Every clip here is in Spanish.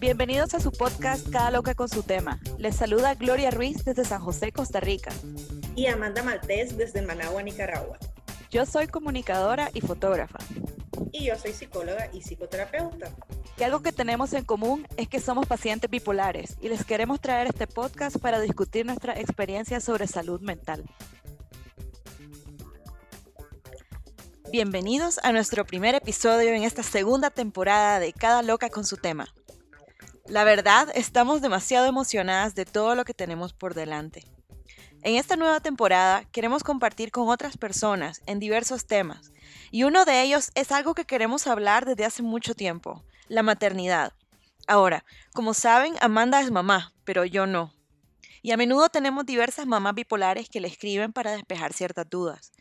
Bienvenidos a su podcast Cada Loca con su tema. Les saluda Gloria Ruiz desde San José, Costa Rica. Y Amanda Maltés desde Managua, Nicaragua. Yo soy comunicadora y fotógrafa. Y yo soy psicóloga y psicoterapeuta. Y algo que tenemos en común es que somos pacientes bipolares y les queremos traer este podcast para discutir nuestra experiencia sobre salud mental. Bienvenidos a nuestro primer episodio en esta segunda temporada de Cada Loca con su tema. La verdad, estamos demasiado emocionadas de todo lo que tenemos por delante. En esta nueva temporada queremos compartir con otras personas en diversos temas, y uno de ellos es algo que queremos hablar desde hace mucho tiempo, la maternidad. Ahora, como saben, Amanda es mamá, pero yo no. Y a menudo tenemos diversas mamás bipolares que le escriben para despejar ciertas dudas.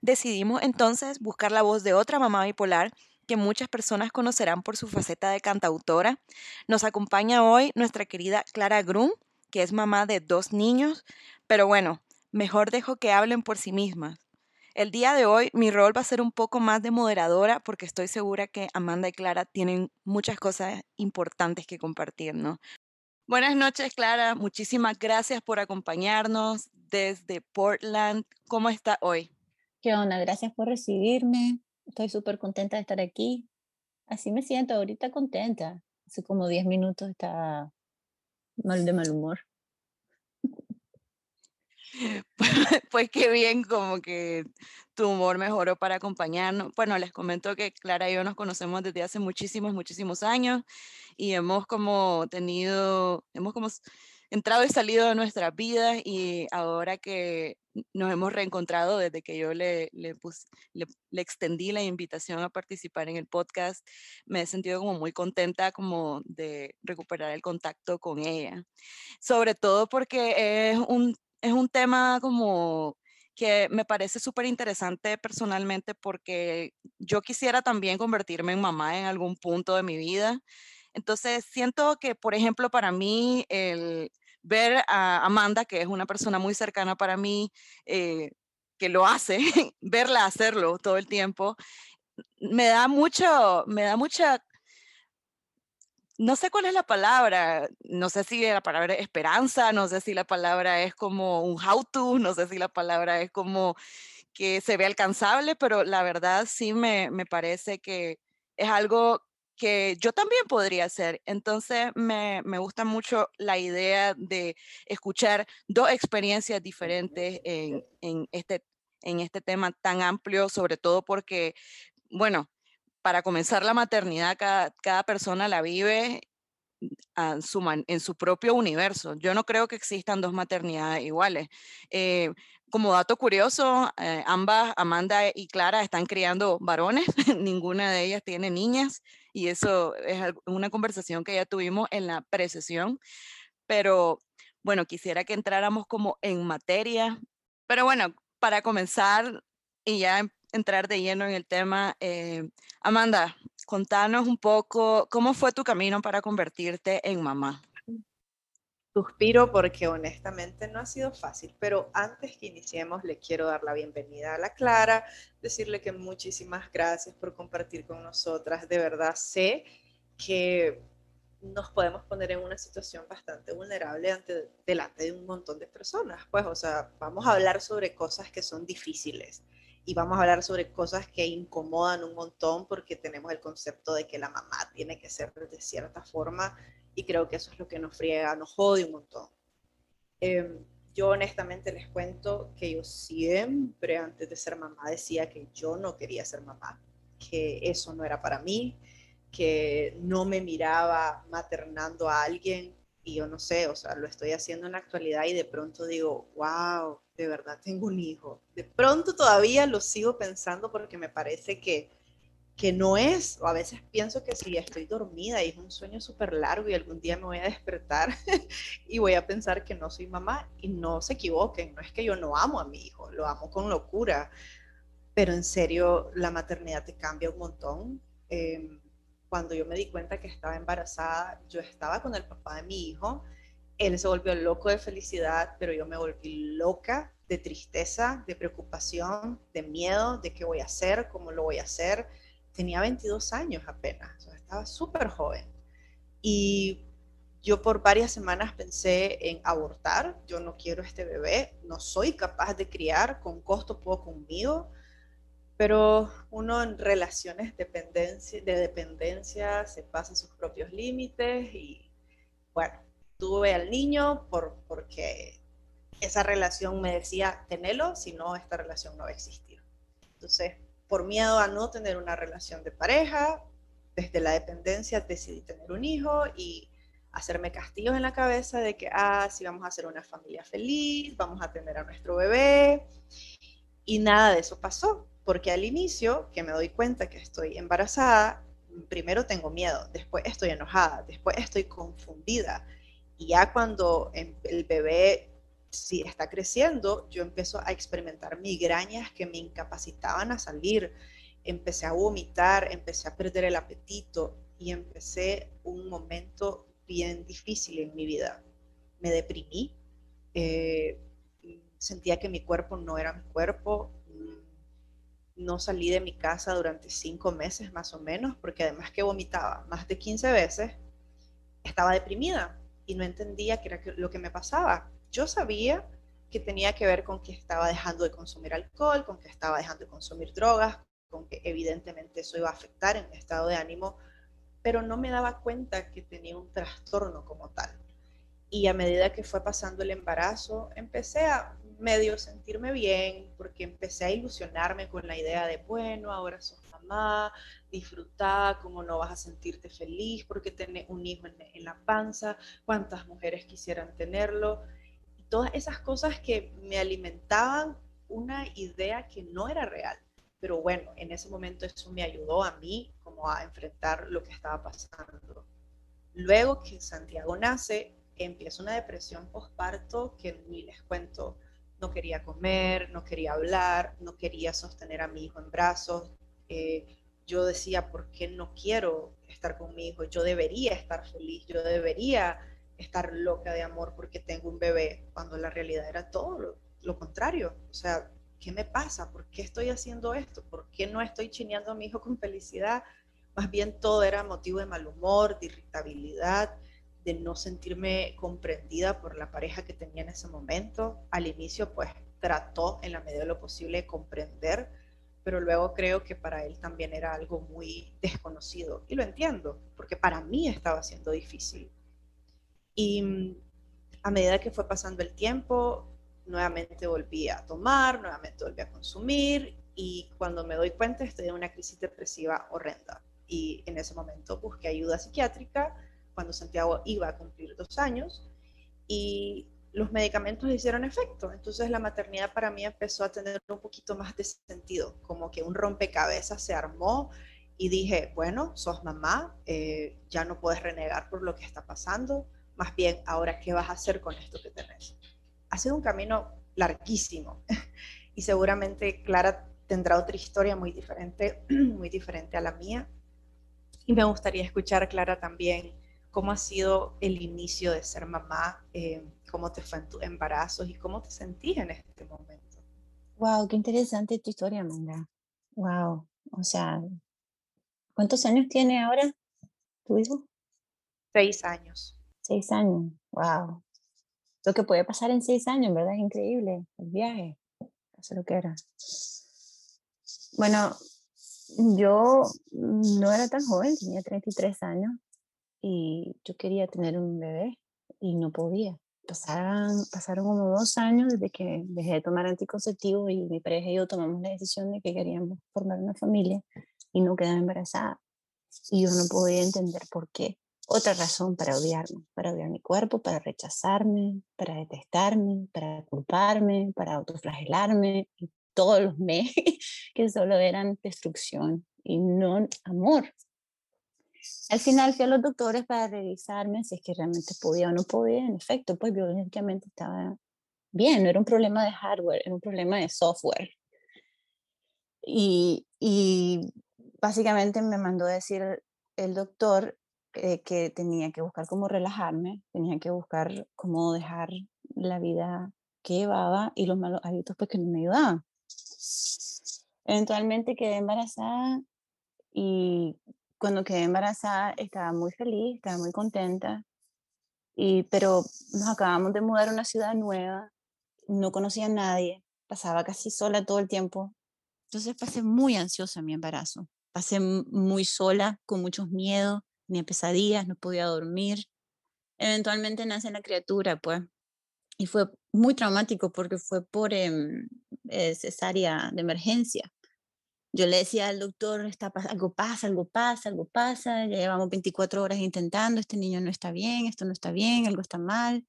Decidimos entonces buscar la voz de otra mamá bipolar que muchas personas conocerán por su faceta de cantautora. Nos acompaña hoy nuestra querida Clara Grum, que es mamá de dos niños, pero bueno, mejor dejo que hablen por sí mismas. El día de hoy mi rol va a ser un poco más de moderadora porque estoy segura que Amanda y Clara tienen muchas cosas importantes que compartir, ¿no? Buenas noches, Clara. Muchísimas gracias por acompañarnos desde Portland. ¿Cómo está hoy? ¿Qué onda? Gracias por recibirme. Estoy súper contenta de estar aquí. Así me siento ahorita contenta. Hace como 10 minutos estaba mal de mal humor. Pues, qué bien, como que tu humor mejoró para acompañarnos. Bueno, les comento que Clara y yo nos conocemos desde hace muchísimos, muchísimos años y hemos como tenido, hemos como entrado y salido de nuestras vidas y ahora que nos hemos reencontrado desde que yo le, le, le, extendí la invitación a participar en el podcast, me he sentido como muy contenta como de recuperar el contacto con ella. Sobre todo porque es un, es un tema como que me parece súper interesante personalmente porque yo quisiera también convertirme en mamá en algún punto de mi vida. Entonces, siento que, por ejemplo, para mí, el ver a Amanda, que es una persona muy cercana para mí, eh, que lo hace, verla hacerlo todo el tiempo, me da mucho, me da mucha, no sé cuál es la palabra, no sé si la palabra es esperanza, no sé si la palabra es como un how to, no sé si la palabra es como que se ve alcanzable, pero la verdad sí me, me parece que es algo que yo también podría hacer. Entonces me, me, gusta mucho la idea de escuchar dos experiencias diferentes en, en, este, en este tema tan amplio, sobre todo porque, bueno, para comenzar la maternidad, cada, cada persona la vive a su en su propio universo. Yo no creo que existan dos maternidades iguales. Eh, como dato curioso, eh, ambas, Amanda y Clara, están criando varones, ninguna de ellas tiene niñas y eso es una conversación que ya tuvimos en la precesión, pero bueno, quisiera que entráramos como en materia, pero bueno, para comenzar y ya entrar de lleno en el tema, eh, Amanda, contanos un poco cómo fue tu camino para convertirte en mamá. Suspiro porque honestamente no ha sido fácil, pero antes que iniciemos le quiero dar la bienvenida a la Clara, decirle que muchísimas gracias por compartir con nosotras. De verdad sé que nos podemos poner en una situación bastante vulnerable ante, delante de un montón de personas. Pues, o sea, vamos a hablar sobre cosas que son difíciles y vamos a hablar sobre cosas que incomodan un montón porque tenemos el concepto de que la mamá tiene que ser de cierta forma y creo que eso es lo que nos friega, nos jode un montón. Em, yo honestamente les cuento que yo siempre antes de ser mamá decía que yo no quería ser mamá, que eso no era para mí, que no me miraba maternando a alguien y yo no sé, o sea, lo estoy haciendo en la actualidad y de pronto digo, wow, de verdad tengo un hijo. De pronto todavía lo sigo pensando porque me parece que que no es, o a veces pienso que si estoy dormida y es un sueño súper largo y algún día me voy a despertar y voy a pensar que no soy mamá y no se equivoquen, no es que yo no amo a mi hijo, lo amo con locura, pero en serio la maternidad te cambia un montón. Em, cuando yo me di cuenta que estaba embarazada, yo estaba con el papá de mi hijo, él se volvió loco de felicidad, pero yo me volví loca de tristeza, de preocupación, de miedo, de qué voy a hacer, cómo lo voy a hacer. Tenía 22 años apenas, estaba súper joven. Y yo por varias semanas pensé en abortar, yo no quiero este bebé, no soy capaz de criar, con costo puedo conmigo, pero uno en relaciones de dependencia se pasa sus propios límites y bueno, tuve al niño por, porque esa relación me decía, tenelo, si no, esta relación no va a existir. Entonces, por miedo a no tener una relación de pareja, desde la dependencia decidí tener un hijo y hacerme castillos en la cabeza de que, ah, sí, vamos a hacer una familia feliz, vamos a tener a nuestro bebé. Y nada de eso pasó, porque al inicio, que me doy cuenta que estoy embarazada, primero tengo miedo, después estoy enojada, después estoy confundida. Y ya cuando em, el bebé si está creciendo, yo empiezo a experimentar migrañas que me incapacitaban a salir. Empecé a vomitar, empecé a perder el apetito y empecé un momento bien difícil en mi vida. Me deprimí, eh, sentía que mi cuerpo no era mi cuerpo, mm, no salí de mi casa durante cinco meses más o menos, porque además que vomitaba más de 15 veces, estaba deprimida y no entendía qué era lo que me pasaba yo sabía que tenía que ver con que estaba dejando de consumir alcohol, con que estaba dejando de consumir drogas, con que evidentemente eso iba a afectar en mi estado de ánimo, pero no me daba cuenta que tenía un trastorno como tal. Y a medida que fue pasando el embarazo, empecé a medio sentirme bien, porque empecé a ilusionarme con la idea de, bueno, ahora sos mamá, disfrutar, cómo no vas a sentirte feliz porque tenés un hijo en, la panza, cuántas mujeres quisieran tenerlo todas esas cosas que me alimentaban una idea que no era real. Pero bueno, en ese momento eso me ayudó a mí como a enfrentar lo que estaba pasando. Luego que Santiago nace, empieza una depresión postparto que ni les cuento. No quería comer, no quería hablar, no quería sostener a mi hijo en brazos. Yo decía, ¿por qué no quiero estar con mi hijo? Yo debería estar feliz, yo debería estar loca de amor porque tengo un bebé, cuando la realidad era todo lo, contrario. O sea, ¿qué me pasa? ¿Por qué estoy haciendo esto? ¿Por qué no estoy chineando a mi hijo con felicidad? Más bien todo era motivo de mal humor, de irritabilidad, de no sentirme comprendida por la pareja que tenía en ese momento. Al inicio, pues trató en la medida de lo posible de comprender, pero luego creo que para él también era algo muy desconocido. Y lo entiendo, porque para mí estaba siendo difícil. Y mm, a medida que fue pasando el tiempo, nuevamente volví a tomar, nuevamente volví a consumir y cuando me doy cuenta estoy en una crisis depresiva horrenda. Y en ese momento busqué ayuda psiquiátrica cuando Santiago iba a cumplir dos años y los medicamentos hicieron efecto. Entonces la maternidad para mí empezó a tener un poquito más de sentido, como que un rompecabezas se armó y dije, bueno, sos mamá, eh, ya no puedes renegar por lo que está pasando, más bien ahora qué vas a hacer con esto que tenés. Ha sido un camino larguísimo y seguramente Clara tendrá otra historia muy diferente, muy diferente a la mía. Y me gustaría escuchar, Clara, también cómo ha sido el inicio de ser mamá, eh, cómo te fue en tu embarazo y cómo te sentís en este momento. Wow, qué interesante tu historia, Amanda. Wow, o sea, ¿cuántos años tiene ahora tu hijo? Seis años. Seis años, wow. Lo que puede pasar en seis años, ¿verdad? Es increíble el viaje. Eso lo que era. Bueno, yo no era tan joven, tenía 33 años y yo quería tener un bebé y no podía. Pasaron, pasaron como dos años desde que dejé de tomar anticonceptivos y mi pareja y yo tomamos la decisión de que queríamos formar una familia y no quedar embarazada. Y yo no podía entender por qué otra razón para odiarme, para odiar mi cuerpo, para rechazarme, para detestarme, para culparme, para autoflagelarme, y todos los me que solo eran destrucción y no amor. Al final fui a los doctores para revisarme si es que realmente podía o no podía. En efecto, pues biológicamente estaba bien, no era un problema de hardware, era un problema de software. Y, y básicamente me mandó a decir el doctor eh, que tenía que buscar cómo relajarme, tenía que buscar cómo dejar la vida que llevaba y los malos hábitos pues que no me ayudaban. Eventualmente quedé embarazada y cuando quedé embarazada estaba muy feliz, estaba muy contenta, y, pero nos acabamos de mudar a una ciudad nueva, no conocía a nadie, pasaba casi sola todo el tiempo. Entonces pasé muy ansiosa mi embarazo, pasé muy sola, con muchos miedos, ni pesadillas, no podía dormir. Eventualmente nace la criatura, pues, y fue muy traumático porque fue por em, eh, cesárea de emergencia. Yo le decía al doctor, está, algo pasa, algo pasa, algo pasa, ya llevamos 24 horas intentando, este niño no está bien, esto no está bien, algo está mal.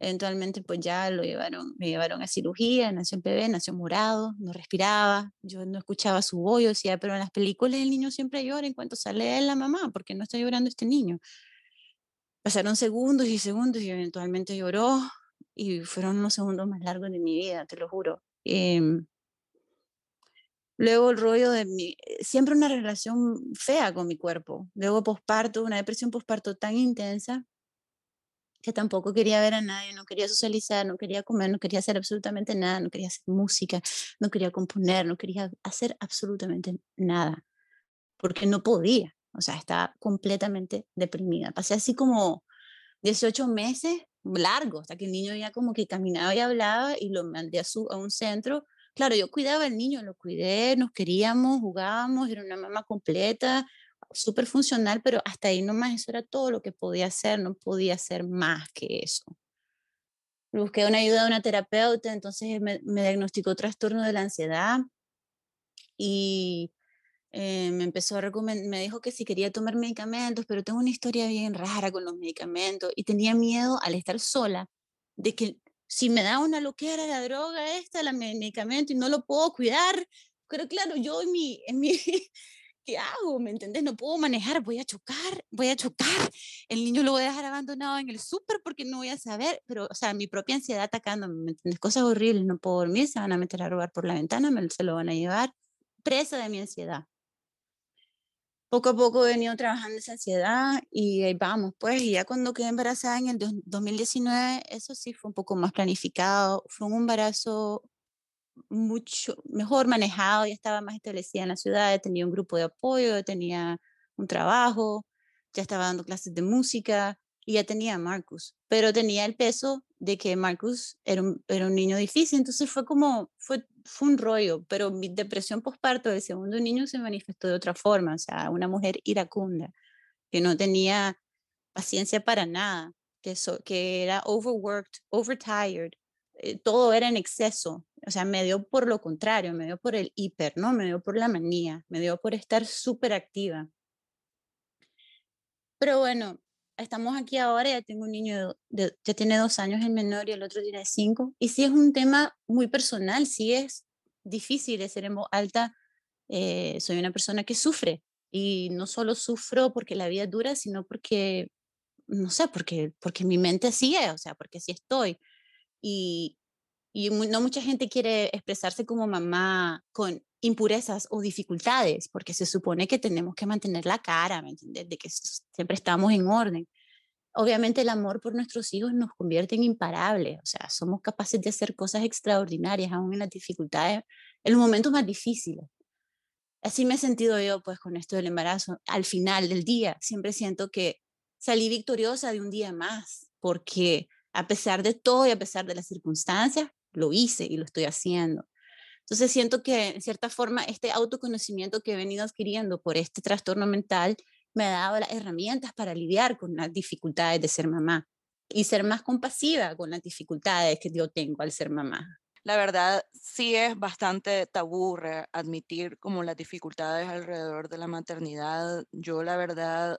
Eventualmente pues ya lo llevaron, me llevaron a cirugía, nació en bebé, nació morado, no respiraba, yo no escuchaba su voz, yo decía, pero en las películas el niño siempre llora en cuanto sale la mamá, porque no está llorando este niño. Pasaron segundos y segundos y eventualmente lloró y fueron los segundos más largos de mi vida, te lo juro. Em, Luego el rollo de mi, eh, siempre una relación fea con mi cuerpo. Luego posparto, una depresión posparto tan intensa que tampoco quería ver a nadie, no quería socializar, no quería comer, no quería hacer absolutamente nada, no quería hacer música, no quería componer, no quería hacer absolutamente nada, porque no podía, o sea, estaba completamente deprimida. Pasé así como 18 meses largos, hasta que el niño ya como que caminaba y hablaba y lo mandé a, su, a un centro Claro, yo cuidaba al niño, lo cuidé, nos queríamos, jugábamos, era una mamá completa, súper funcional, pero hasta ahí nomás eso era todo lo que podía hacer, no podía hacer más que eso. Busqué una ayuda de una terapeuta, entonces me, diagnosticó trastorno de la ansiedad y eh, me empezó a recomendar, me dijo que si quería tomar medicamentos, pero tengo una historia bien rara con los medicamentos y tenía miedo al estar sola de que si me da una loquera la droga esta, el medicamento y no lo puedo cuidar, pero claro, yo en mi, en mi, ¿qué hago? ¿Me entendés? No puedo manejar, voy a chocar, voy a chocar. El niño lo voy a dejar abandonado en el súper porque no voy a saber, pero, o sea, mi propia ansiedad atacándome, ¿me entendés? Cosas horribles, no puedo dormir, se van a meter a robar por la ventana, me, se lo van a llevar, presa de mi ansiedad poco a poco he venido trabajando esa ansiedad y ahí vamos, pues, y ya cuando quedé embarazada en el 2019, eso sí fue un poco más planificado, fue un embarazo mucho mejor manejado, ya estaba más establecida en la ciudad, tenía un grupo de apoyo, tenía un trabajo, ya estaba dando clases de música y ya tenía a Marcus, pero tenía el peso de que Marcus era un, era un niño difícil, entonces fue como, fue fue un rollo, pero mi depresión postparto del segundo niño se manifestó de otra forma, o sea, una mujer iracunda, que no tenía paciencia para nada, que, que era overworked, overtired, eh, todo era en exceso, o sea, me dio por lo contrario, me dio por el hiper, ¿no? Me dio por la manía, me dio por estar súper activa. Pero bueno, estamos aquí ahora, ya tengo un niño, de, ya tiene dos años el menor y el otro tiene cinco, y sí es un tema muy personal, sí es difícil de ser en voz alta, eh, soy una persona que sufre, y no solo sufro porque la vida es dura, sino porque, no sé, porque, porque mi mente sigue, o sea, porque sí estoy. Y, y no mucha gente quiere expresarse como mamá con impurezas o dificultades, porque se supone que tenemos que mantener la cara, ¿me entiendes? De que siempre estamos en orden. Obviamente el amor por nuestros hijos nos convierte en imparables, o sea, somos capaces de hacer cosas extraordinarias aún en las dificultades, en los momentos más difíciles. Así me he sentido yo pues con esto del embarazo. Al final del día siempre siento que salí victoriosa de un día más, porque a pesar de todo y a pesar de las circunstancias, lo hice y lo estoy haciendo. Entonces siento que en cierta forma este autoconocimiento que he venido adquiriendo por este trastorno mental me ha dado las herramientas para lidiar con las dificultades de ser mamá y ser más compasiva con las dificultades que yo tengo al ser mamá. La verdad, sí es bastante tabú admitir como las dificultades alrededor de la maternidad. Yo la verdad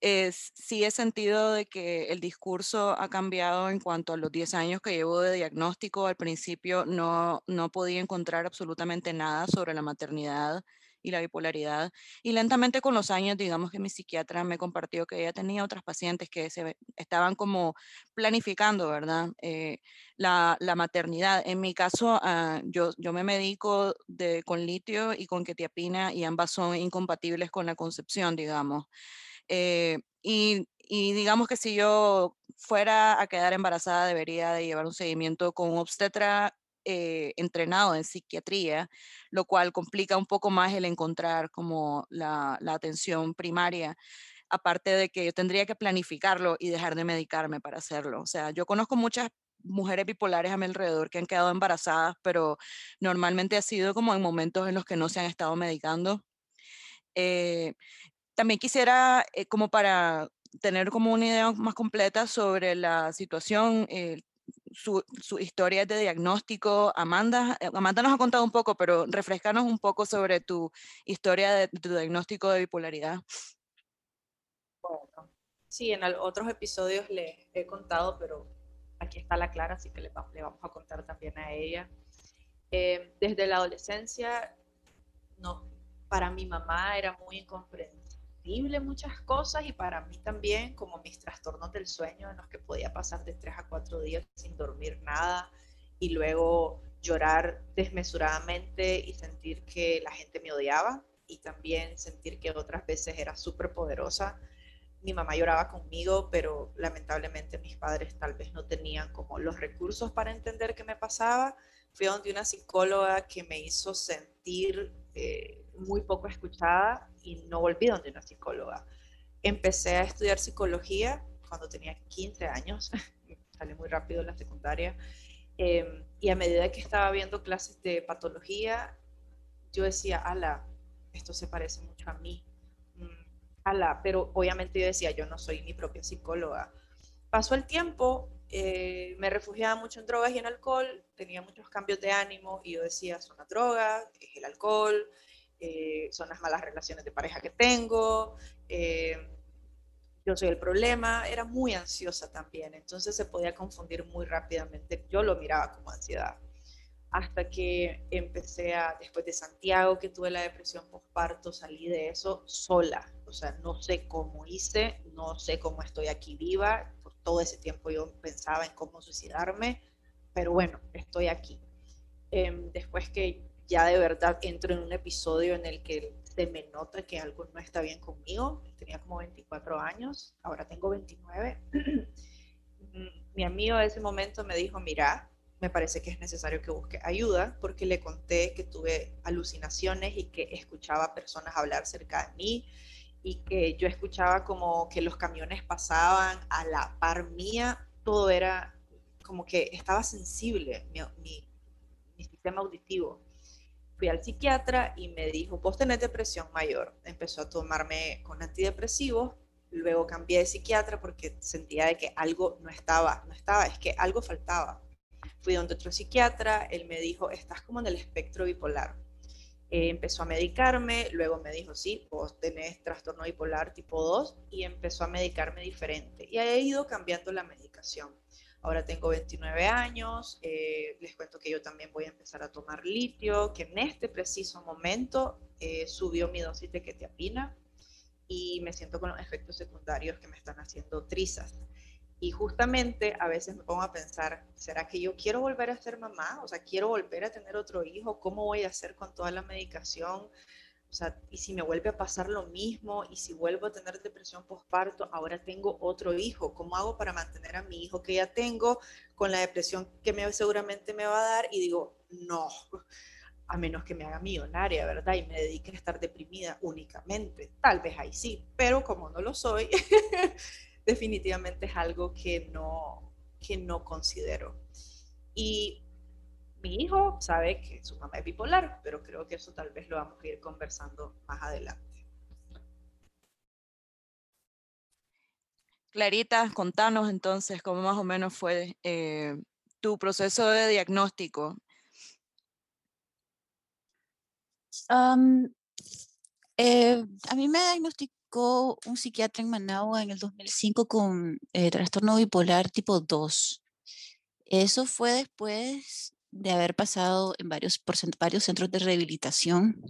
es, sí he sentido de que el discurso ha cambiado en cuanto a los 10 años que llevo de diagnóstico. Al principio no, no podía encontrar absolutamente nada sobre la maternidad y la bipolaridad. Y lentamente con los años, digamos que mi psiquiatra me compartió que ella tenía otras pacientes que se estaban como planificando, ¿verdad? Eh, la, la, maternidad. En mi caso, ah, yo, yo me medico de, con litio y con ketiapina y ambas son incompatibles con la concepción, digamos. Eh, y, digamos que si yo fuera a quedar embarazada, debería de llevar un seguimiento con un obstetra eh, entrenado en psiquiatría, lo cual complica un poco más el encontrar como la, la atención primaria aparte de que yo tendría que planificarlo y dejar de medicarme para hacerlo. O sea, yo conozco muchas mujeres bipolares a mi alrededor que han quedado embarazadas, pero normalmente ha sido como en momentos en los que no se han estado medicando. Eh, también quisiera, eh, como para tener como una idea más completa sobre la situación, eh, su, su, historia de diagnóstico. Amanda, Amanda nos ha contado un poco, pero refrescanos un poco sobre tu historia de, tu diagnóstico de bipolaridad. Bueno, sí, en otros episodios le he contado, pero aquí está la Clara, así que le, vamos a contar también a ella. Eh, desde la adolescencia, no, para mi mamá era muy incomprensible muchas cosas y para mí también, como mis trastornos del sueño, en los que podía pasar de tres a cuatro días sin dormir nada y luego llorar desmesuradamente y sentir que la gente me odiaba y también sentir que otras veces era súper poderosa mi mamá lloraba conmigo, pero lamentablemente mis padres tal vez no tenían como los recursos para entender qué me pasaba. Fui donde una psicóloga que me hizo sentir eh, muy poco escuchada y no volví donde una psicóloga. Empecé a estudiar psicología cuando tenía 15 años, salí muy rápido en la secundaria, em, y a medida que estaba viendo clases de patología, yo decía, ala, esto se parece mucho a mí pero obviamente yo decía, yo no soy mi propia psicóloga. Pasó el tiempo, eh, me refugiaba mucho en drogas y en alcohol, tenía muchos cambios de ánimo y yo decía, son las drogas, es el alcohol, eh, son las malas relaciones de pareja que tengo, eh, yo soy el problema, era muy ansiosa también, entonces se podía confundir muy rápidamente, yo lo miraba como ansiedad hasta que empecé a, después de Santiago, que tuve la depresión postparto, salí de eso sola. O sea, no sé cómo hice, no sé cómo estoy aquí viva. Por todo ese tiempo yo pensaba en cómo suicidarme, pero bueno, estoy aquí. Em, después que ya de verdad entro en un episodio en el que se me nota que algo no está bien conmigo, tenía como 24 años, ahora tengo 29. Mi amigo de ese momento me dijo, mira, me parece que es necesario que busque ayuda porque le conté que tuve alucinaciones y que escuchaba personas hablar cerca de mí y que yo escuchaba como que los camiones pasaban a la par mía, todo era como que estaba sensible mi, mi, sistema auditivo. Fui al psiquiatra y me dijo, vos tenés depresión mayor. Empezó a tomarme con antidepresivos, luego cambié de psiquiatra porque sentía de que algo no estaba, no estaba, es que algo faltaba Fui donde otro psiquiatra, él me dijo, estás como en el espectro bipolar. Eh, empezó a medicarme, luego me dijo, sí, vos tenés trastorno bipolar tipo 2 y empezó a medicarme diferente. Y he ido cambiando la medicación. Ahora tengo 29 años, eh, les cuento que yo también voy a empezar a tomar litio, que en este preciso momento eh, subió mi dosis de ketiapina y me siento con los efectos secundarios que me están haciendo trizas. Y justamente a veces me pongo a pensar, ¿será que yo quiero volver a ser mamá? O sea, quiero volver a tener otro hijo, ¿cómo voy a hacer con toda la medicación? O sea, y si me vuelve a pasar lo mismo, y si vuelvo a tener depresión postparto, ahora tengo otro hijo, ¿cómo hago para mantener a mi hijo que ya tengo con la depresión que me, seguramente me va a dar? Y digo, no, a menos que me haga millonaria, ¿verdad? Y me dedique a estar deprimida únicamente. Tal vez ahí sí, pero como no lo soy, definitivamente es algo que no, que no considero. Y mi hijo sabe que su mamá es bipolar, pero creo que eso tal vez lo vamos a ir conversando más adelante. Clarita, contanos entonces cómo más o menos fue eh, tu proceso de diagnóstico. Eh, a mí me diagnosticó un psiquiatra en Managua en el 2005 con eh, trastorno bipolar tipo 2. Eso fue después de haber pasado en varios, por varios centros de rehabilitación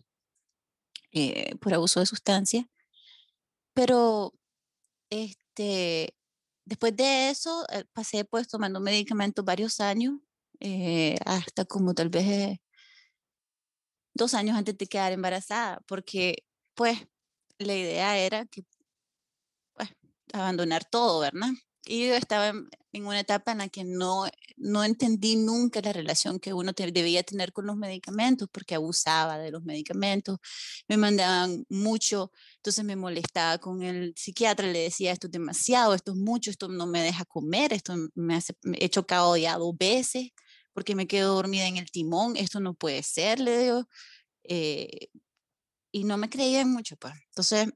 eh, por abuso de sustancia. Pero este, después de eso eh, pasé pues tomando medicamentos varios años, hasta como tal vez dos años antes de quedar embarazada, porque pues la idea era que abandonar todo, ¿verdad? Yo estaba en una etapa en la que no, no entendí nunca la relación que uno debía tener con los medicamentos, porque abusaba de los medicamentos, me mandaban mucho, entonces me molestaba con el psiquiatra, le decía, esto es demasiado, esto es mucho, esto no me deja comer, esto me, hace, he chocado ya dos veces, porque me quedo dormida en el timón, esto no puede ser, le digo, eh, y no me creían mucho, pues. Entonces,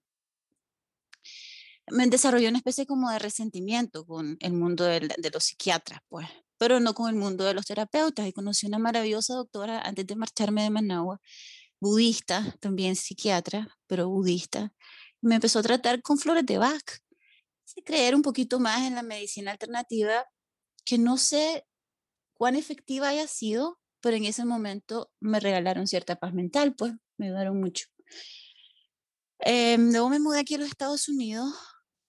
me desarrolló una especie como de resentimiento con el mundo de, los psiquiatras, pues, pero no con el mundo de los terapeutas. Y conocí una maravillosa doctora antes de marcharme de Managua, budista, también psiquiatra, pero budista. me empezó a tratar con flores de Bach. Creer un poquito más en la medicina alternativa, que no sé cuán efectiva haya sido, pero en ese momento me regalaron cierta paz mental, pues me ayudaron mucho. Eh, luego me mudé aquí a los Estados Unidos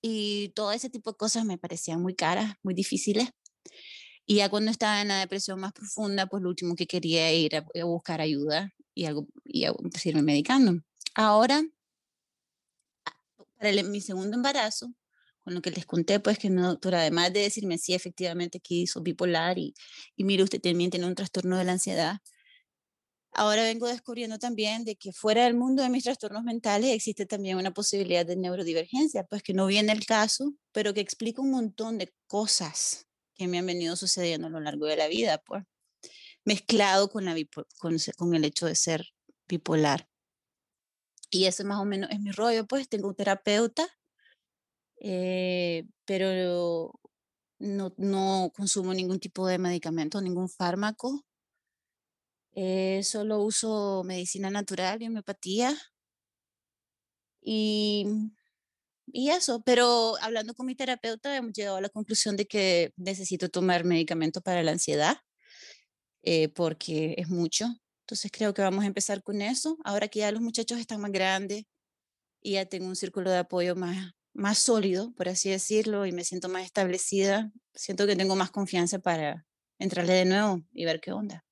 y todo ese tipo de cosas me parecían muy caras, muy difíciles. Y ya cuando estaba en la depresión más profunda, pues lo último que quería era a, buscar ayuda y, algo, y a seguirme medicando. Ahora, para mi segundo embarazo, con lo que les conté, pues que una doctora, además de decirme, sí, efectivamente, que hizo bipolar y, y mire, usted también tiene un trastorno de la ansiedad, Ahora vengo descubriendo también de que fuera del mundo de mis trastornos mentales existe también una posibilidad de neurodivergencia, pues que no viene el caso, pero que explica un montón de cosas que me han venido sucediendo a lo largo de la vida, pues mezclado con, el hecho de ser bipolar. Y ese más o menos es mi rollo, pues tengo un terapeuta, eh, pero no, no consumo ningún tipo de medicamento, ningún fármaco eh, solo uso medicina natural y homeopatía. Y, y eso, pero hablando con mi terapeuta hemos llegado a la conclusión de que necesito tomar medicamento para la ansiedad, eh, porque es mucho. Entonces creo que vamos a empezar con eso. Ahora que ya los muchachos están más grandes y ya tengo un círculo de apoyo más, más sólido, por así decirlo, y me siento más establecida, siento que tengo más confianza para entrarle de nuevo y ver qué onda.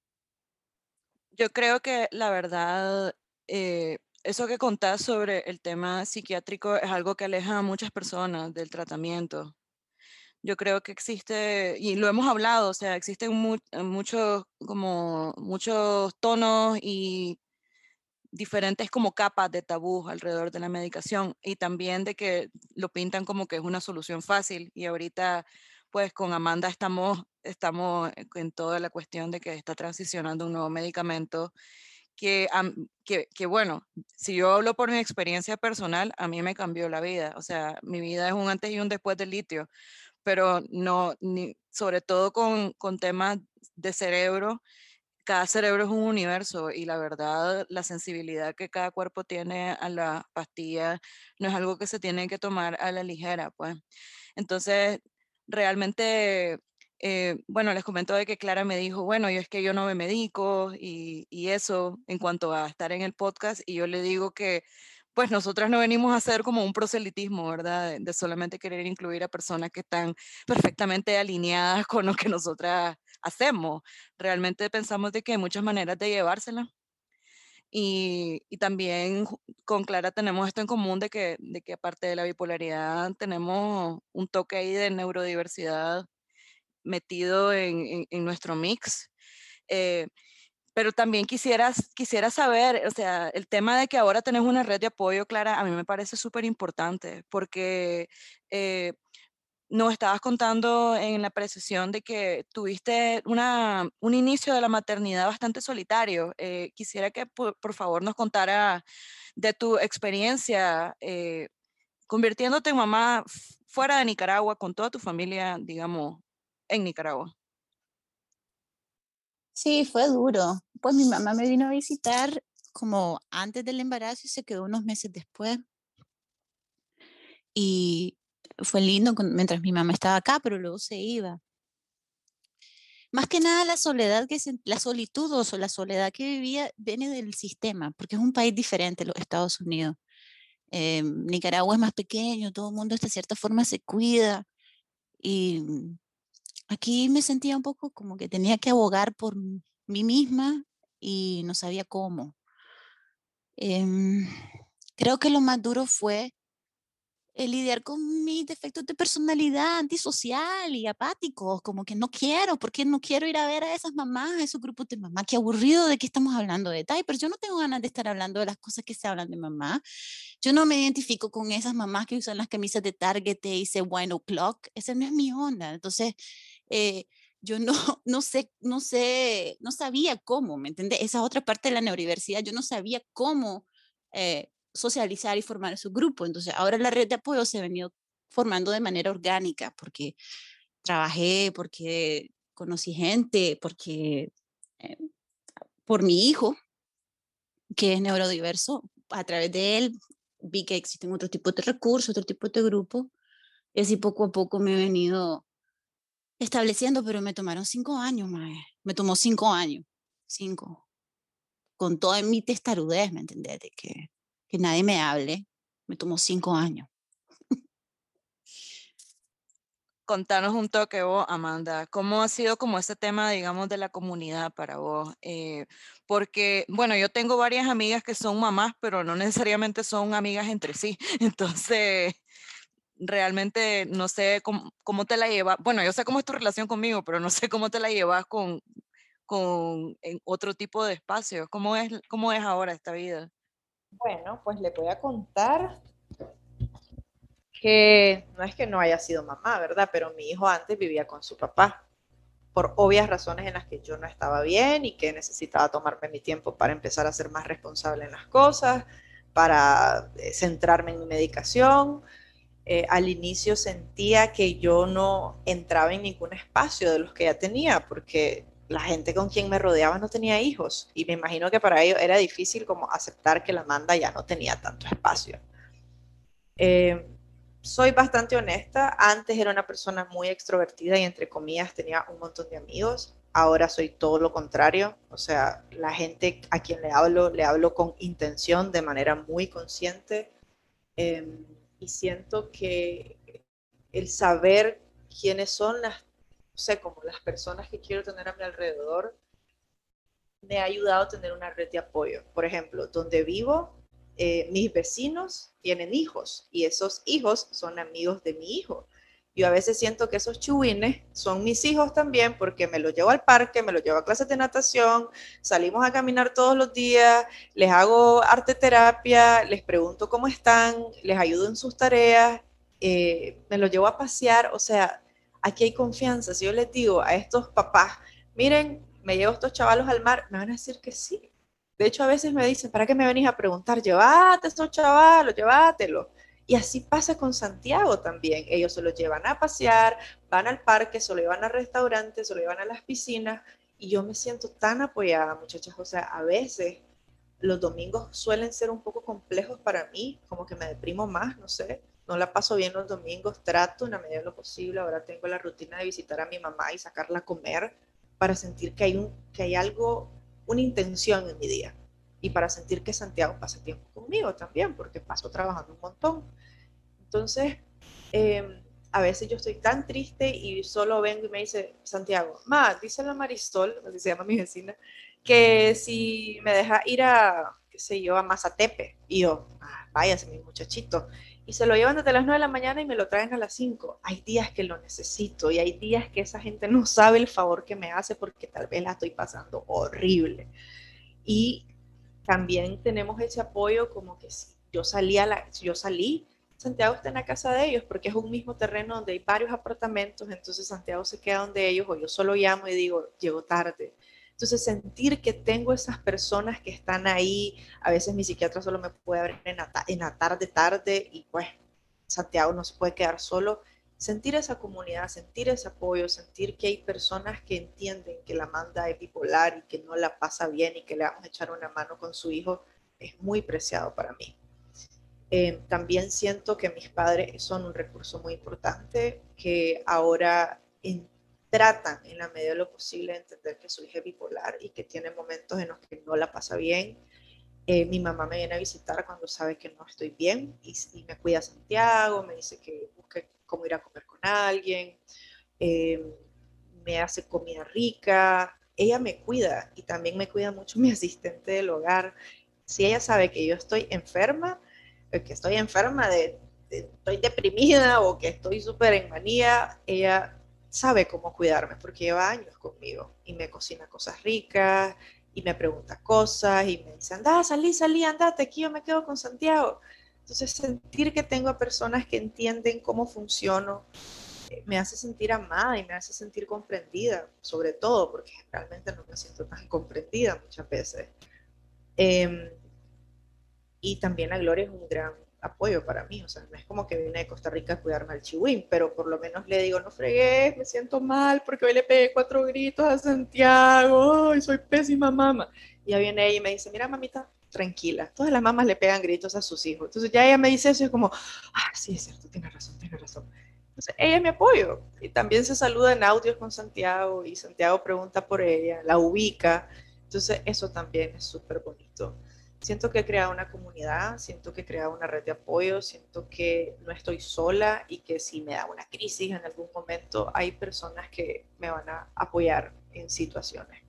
Yo creo que la verdad, eh, eso que contás sobre el tema psiquiátrico es algo que aleja a muchas personas del tratamiento. Yo creo que existe, y lo hemos hablado, o sea, existen muchos, como muchos tonos y diferentes como capas de tabú alrededor de la medicación y también de que lo pintan como que es una solución fácil y ahorita pues con Amanda estamos, estamos en toda la cuestión de que está transicionando un nuevo medicamento que, que, que, bueno, si yo hablo por mi experiencia personal, a mí me cambió la vida. O sea, mi vida es un antes y un después del litio, pero no, ni, sobre todo con, con temas de cerebro, cada cerebro es un universo y la verdad, la sensibilidad que cada cuerpo tiene a la pastilla no es algo que se tiene que tomar a la ligera, pues. Entonces, realmente, eh, bueno, les comento de que Clara me dijo, bueno, yo es que yo no me medico y, y, eso en cuanto a estar en el podcast y yo le digo que pues nosotras no venimos a hacer como un proselitismo, ¿verdad? De, solamente querer incluir a personas que están perfectamente alineadas con lo que nosotras hacemos. Realmente pensamos de que hay muchas maneras de llevársela. Y, y, también con Clara tenemos esto en común de que, de que aparte de la bipolaridad tenemos un toque ahí de neurodiversidad metido en, en, nuestro mix. Eh, pero también quisieras, quisiera saber, o sea, el tema de que ahora tenés una red de apoyo, Clara, a mí me parece súper importante porque eh, nos estabas contando en la precisión de que tuviste una, un inicio de la maternidad bastante solitario. Eh, quisiera que por, favor nos contara de tu experiencia eh, convirtiéndote en mamá fuera de Nicaragua con toda tu familia, digamos, en Nicaragua. Sí, fue duro. Pues mi mamá me vino a visitar como antes del embarazo y se quedó unos meses después. Y fue lindo mientras mi mamá estaba acá, pero luego se iba. Más que nada la soledad, que la solitud o la soledad que vivía viene del sistema, porque es un país diferente, los Estados Unidos. Eh, Nicaragua es más pequeño, todo el mundo de cierta forma se cuida. Y aquí me sentía un poco como que tenía que abogar por mí misma y no sabía cómo. Em, creo que lo más duro fue eh, lidiar con mis defectos de personalidad antisocial y apáticos, como que no quiero, porque no quiero ir a ver a esas mamás, a esos grupos de mamá, qué aburrido de que estamos hablando de pero yo no tengo ganas de estar hablando de las cosas que se hablan de mamá. Yo no me identifico con esas mamás que usan las camisas de Target y dice One O'Clock, esa no es mi onda. Entonces, eh, yo no, no sé, no sé, no sabía cómo, ¿me entiendes? Esa otra parte de la neurodiversidad, yo no sabía cómo eh, socializar y formar su grupo. Entonces, ahora la red de apoyo se ha venido formando de manera orgánica porque trabajé, porque conocí gente, porque eh, por mi hijo, que es neurodiverso, a través de él vi que existen otro tipo de recursos, otro tipo de grupo, y así poco a poco me he venido estableciendo, pero me tomaron cinco años, me tomó cinco años, cinco, con toda mi testarudez, ¿me entendés? De que que nadie me hable, me tomó cinco años. Contanos un toque vos, Amanda, ¿cómo ha sido como ese tema, digamos, de la comunidad para vos? Eh, porque, bueno, yo tengo varias amigas que son mamás, pero no necesariamente son amigas entre sí. Entonces, realmente no sé cómo, cómo te la llevas. Bueno, yo sé cómo es tu relación conmigo, pero no sé cómo te la llevas con, con en otro tipo de espacios. ¿Cómo es, cómo es ahora esta vida? Bueno, pues le voy a contar que no es que no haya sido mamá, ¿verdad? Pero mi hijo antes vivía con su papá por obvias razones en las que yo no estaba bien y que necesitaba tomarme mi tiempo para empezar a ser más responsable en las cosas, para eh, centrarme en mi medicación. Eh, al inicio sentía que yo no entraba en ningún espacio de los que ya tenía, porque la gente con quien me rodeaba no tenía hijos. Y me imagino que para ellos era difícil como aceptar que la manda ya no tenía tanto espacio. Eh, soy bastante honesta, antes era una persona muy extrovertida y entre comillas tenía un montón de amigos, ahora soy todo lo contrario, o sea, la gente a quien le hablo, le hablo con intención, de manera muy consciente. Em, y siento que el saber quiénes son las sé, como las personas que quiero tener a mi alrededor, me ha ayudado a tener una red de apoyo. Por ejemplo, donde vivo, eh, mis vecinos tienen hijos y esos hijos son amigos de mi hijo. Yo a veces siento que esos chuines son mis hijos también porque me los llevo al parque, me los llevo a clases de natación, salimos a caminar todos los días, les hago arte terapia, les pregunto cómo están, les ayudo en sus tareas, eh, me los llevo a pasear, o sea, aquí hay confianza. Si yo les digo a estos papás, miren, me llevo estos chavalos al mar, me van a decir que sí. De hecho, a veces me dicen, ¿para qué me venís a preguntar? Llévate estos chavalos, llévatelos. Y así pasa con Santiago también. Ellos se los llevan a pasear, van al parque, se lo llevan a restaurantes, se lo llevan a las piscinas. Y yo me siento tan apoyada, muchachas. O sea, a veces los domingos suelen ser un poco complejos para mí, como que me deprimo más, no sé no la paso bien los domingos, trato en la medida de lo posible, ahora tengo la rutina de visitar a mi mamá y sacarla a comer para sentir que hay, un, que hay algo, una intención en mi día y para sentir que Santiago pasa tiempo conmigo también, porque paso trabajando un montón. Entonces, em, a veces yo estoy tan triste y solo vengo y me dice, Santiago, ma, dice la Marisol, así se llama mi vecina, que si me deja ir a, qué sé yo, a Mazatepe. Y yo, ah, váyase mi muchachito y se lo llevan desde las 9 de la mañana y me lo traen a las 5. Hay días que lo necesito y hay días que esa gente no sabe el favor que me hace porque tal vez la estoy pasando horrible. Y también tenemos ese apoyo como que si yo salí, a la, yo salí, Santiago está en la casa de ellos porque es un mismo terreno donde hay varios apartamentos, entonces Santiago se queda donde ellos o yo solo llamo y digo, llego tarde entonces, sentir que tengo esas personas que están ahí, a veces mi psiquiatra solo me puede ver en la, tarde, tarde, y pues Santiago no se puede quedar solo. Sentir esa comunidad, sentir ese apoyo, sentir que hay personas que entienden que la manda es bipolar y que no la pasa bien y que le vamos a echar una mano con su hijo, es muy preciado para mí. Eh, también siento que mis padres son un recurso muy importante, que ahora en tratan en la medida de lo posible de entender que su hija es bipolar y que tiene momentos en los que no la pasa bien. Eh, mi mamá me viene a visitar cuando sabe que no estoy bien y, me cuida Santiago, me dice que busque cómo ir a comer con alguien, eh, me hace comida rica, ella me cuida y también me cuida mucho mi asistente del hogar. Si ella sabe que yo estoy enferma, eh, que estoy enferma de estoy deprimida o que estoy súper en manía, ella sabe cómo cuidarme porque lleva años conmigo y me cocina cosas ricas y me pregunta cosas y me dice, anda, salí, salí, andate, aquí yo me quedo con Santiago. Entonces, sentir que tengo a personas que entienden cómo funciono eh, me hace sentir amada y me hace sentir comprendida, sobre todo porque realmente no me siento tan comprendida muchas veces. Em, y también la Gloria es un gran apoyo para mí, o sea, no es como que vine de Costa Rica a cuidarme al chihuín, pero por lo menos le digo, no fregué, me siento mal porque hoy le pegué cuatro gritos a Santiago, y soy pésima mamá. Y ya viene ella y me dice, mira mamita, tranquila, todas las mamás le pegan gritos a sus hijos. Entonces ya ella me dice eso y es como, ah, sí, es cierto, tiene razón, tiene razón. Entonces ella es mi apoyo y también se saluda en audios con Santiago y Santiago pregunta por ella, la ubica. Entonces eso también es súper bonito siento que he creado una comunidad, siento que he creado una red de apoyo, siento que no estoy sola y que si me da una crisis en algún momento, hay personas que me van a apoyar en situaciones.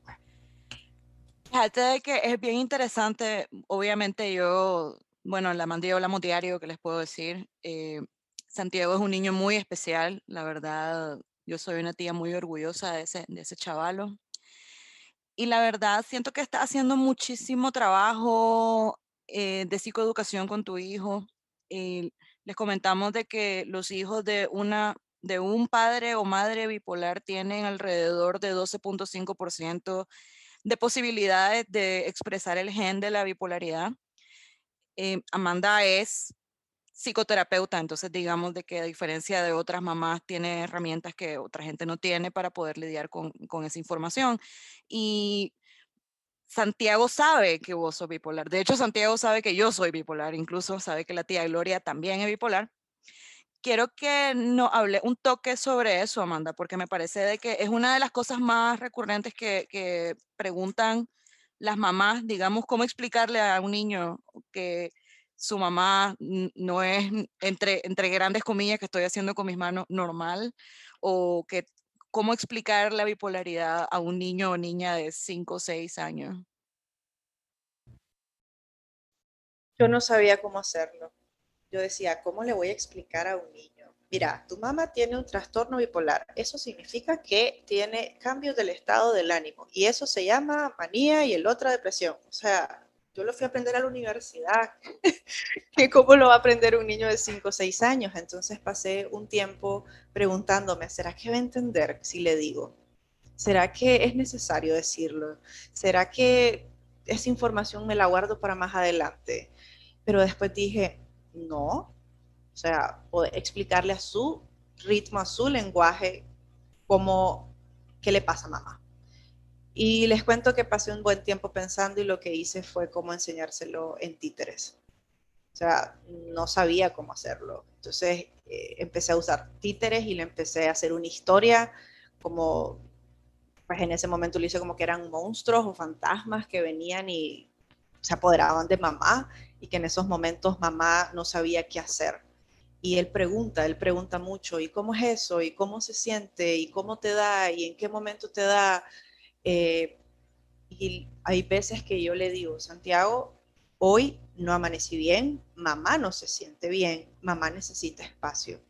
Fíjate de que es bien interesante, obviamente yo, bueno, la mandé hablamos diario, que les puedo decir? Eh, Santiago es un niño muy especial, la verdad, yo soy una tía muy orgullosa de ese, de ese chavalo y la verdad siento que está haciendo muchísimo trabajo eh, de psicoeducación con tu hijo. Eh, les comentamos de que los hijos de una de un padre o madre bipolar tienen alrededor de 12.5% de posibilidades de expresar el gen de la bipolaridad. Eh, Amanda es psicoterapeuta, entonces digamos de que a diferencia de otras mamás tiene herramientas que otra gente no tiene para poder lidiar con, con esa información. Y Santiago sabe que vos sos bipolar. De hecho, Santiago sabe que yo soy bipolar, incluso sabe que la tía Gloria también es bipolar. Quiero que nos hable un toque sobre eso, Amanda, porque me parece de que es una de las cosas más recurrentes que, que preguntan las mamás, digamos, cómo explicarle a un niño que su mamá no es, entre, entre grandes comillas que estoy haciendo con mis manos, normal, o que cómo explicar la bipolaridad a un niño o niña de 5 o 6 años. Yo no sabía cómo hacerlo. Yo decía, ¿cómo le voy a explicar a un niño? Mira, tu mamá tiene un trastorno bipolar. Eso significa que tiene cambios del estado del ánimo y eso se llama manía y el otra depresión. O sea, yo lo fui a aprender a la universidad, que cómo lo va a aprender un niño de 5 o 6 años. Entonces pasé un tiempo preguntándome, ¿será que va a entender si le digo? ¿Será que es necesario decirlo? ¿Será que esa información me la guardo para más adelante? Pero después dije, no, o sea, explicarle a su ritmo, a su lenguaje, cómo, qué le pasa a mamá. Y les cuento que pasé un buen tiempo pensando y lo que hice fue cómo enseñárselo en títeres. O sea, no sabía cómo hacerlo. Entonces eh, empecé a usar títeres y le empecé a hacer una historia como, pues en ese momento lo hice como que eran monstruos o fantasmas que venían y se apoderaban de mamá y que en esos momentos mamá no sabía qué hacer. Y él pregunta, él pregunta mucho, ¿y cómo es eso? ¿Y cómo se siente? ¿Y cómo te da? ¿Y en qué momento te da? Eh, y hay veces que yo le digo, Santiago, hoy no amanecí bien, mamá no se siente bien, mamá necesita espacio.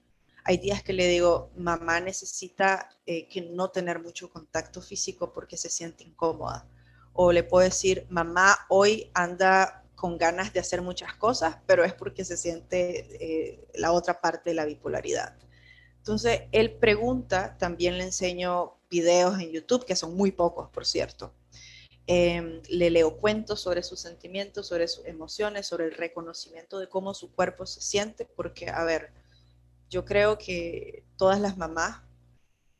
Hay días que le digo, mamá necesita eh, que no tener mucho contacto físico porque se siente incómoda. O le puedo decir, mamá hoy anda con ganas de hacer muchas cosas, pero es porque se siente eh, la otra parte de la bipolaridad. Entonces, él pregunta, también le enseño videos en YouTube, que son muy pocos, por cierto. Em, le leo cuentos sobre sus sentimientos, sobre sus emociones, sobre el reconocimiento de cómo su cuerpo se siente, porque, a ver, yo creo que todas las mamás,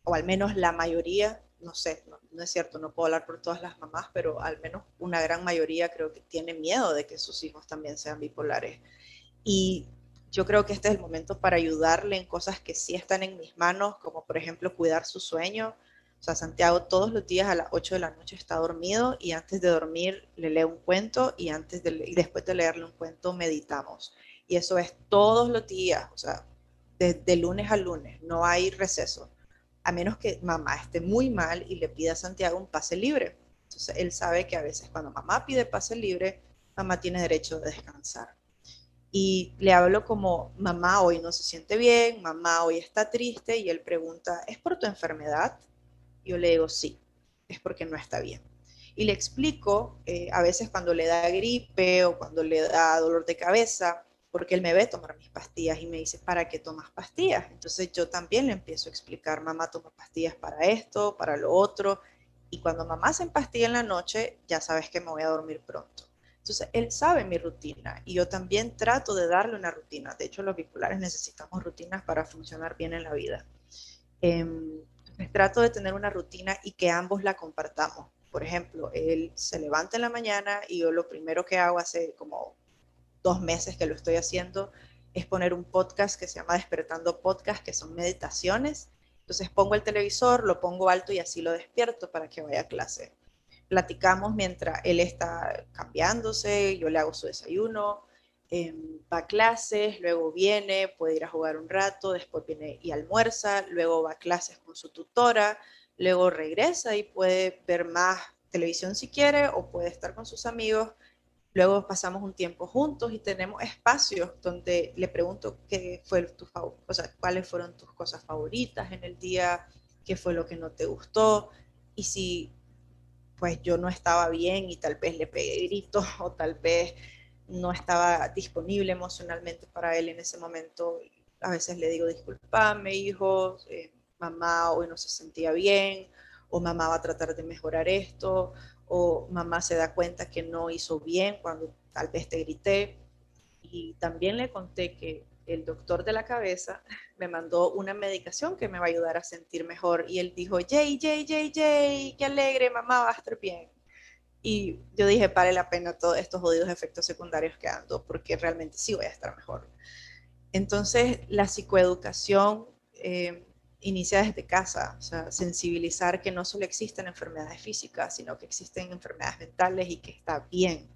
o al menos la mayoría, no sé, no, no, es cierto, no puedo hablar por todas las mamás, pero al menos una gran mayoría creo que tiene miedo de que sus hijos también sean bipolares. Y yo creo que este es el momento para ayudarle en cosas que sí están en mis manos, como por ejemplo cuidar su sueño, o sea, Santiago todos los días a las 8 de la noche está dormido y antes de dormir le lee un cuento y, antes de, y después de leerle un cuento meditamos. Y eso es todos los días, o sea, de, lunes a lunes, no hay receso. A menos que mamá esté muy mal y le pida a Santiago un pase libre. Entonces él sabe que a veces cuando mamá pide pase libre, mamá tiene derecho de descansar. y le hablo como, mamá hoy no se siente bien, mamá hoy está triste, y él pregunta, ¿es por tu enfermedad? Yo le digo, sí, es porque no está bien. Y le explico, eh, a veces cuando le da gripe o cuando le da dolor de cabeza, porque él me ve tomar mis pastillas y me dice, ¿para qué tomas pastillas? Entonces yo también le empiezo a explicar, mamá toma pastillas para esto, para lo otro, y cuando mamá se empastilla en la noche, ya sabes que me voy a dormir pronto. Entonces, él sabe mi rutina y yo también trato de darle una rutina. De hecho, los bipolares necesitamos rutinas para funcionar bien en la vida. Eh, trato de tener una rutina y que ambos la compartamos. Por ejemplo, él se levanta en la mañana y yo lo primero que hago hace como dos meses que lo estoy haciendo es poner un podcast que se llama Despertando Podcast, que son meditaciones. Entonces pongo el televisor, lo pongo alto y así lo despierto para que vaya a clase platicamos mientras él está cambiándose, yo le hago su desayuno, em, va a clases, luego viene, puede ir a jugar un rato, después viene y almuerza, luego va a clases con su tutora, luego regresa y puede ver más televisión si quiere o puede estar con sus amigos. Luego pasamos un tiempo juntos y tenemos espacios donde le pregunto qué fue tu o sea, cuáles fueron tus cosas favoritas en el día, qué fue lo que no te gustó y si pues yo no estaba bien y tal vez le pegué gritos o tal vez no estaba disponible emocionalmente para él en ese momento. A veces le digo, disculpame, hijo, eh, mamá hoy no se sentía bien, o mamá va a tratar de mejorar esto, o mamá se da cuenta que no hizo bien cuando tal vez te grité. Y también le conté que el doctor de la cabeza me mandó una medicación que me va a ayudar a sentir mejor. Y él dijo, Jay, Jay, Jay, Jay, qué alegre, mamá va a estar bien. Y yo dije, vale la pena todos estos jodidos efectos secundarios que ando, porque realmente sí voy a estar mejor. Entonces, la psicoeducación eh, inicia desde casa, o sea, sensibilizar que no solo existen enfermedades físicas, sino que existen enfermedades mentales y que está bien.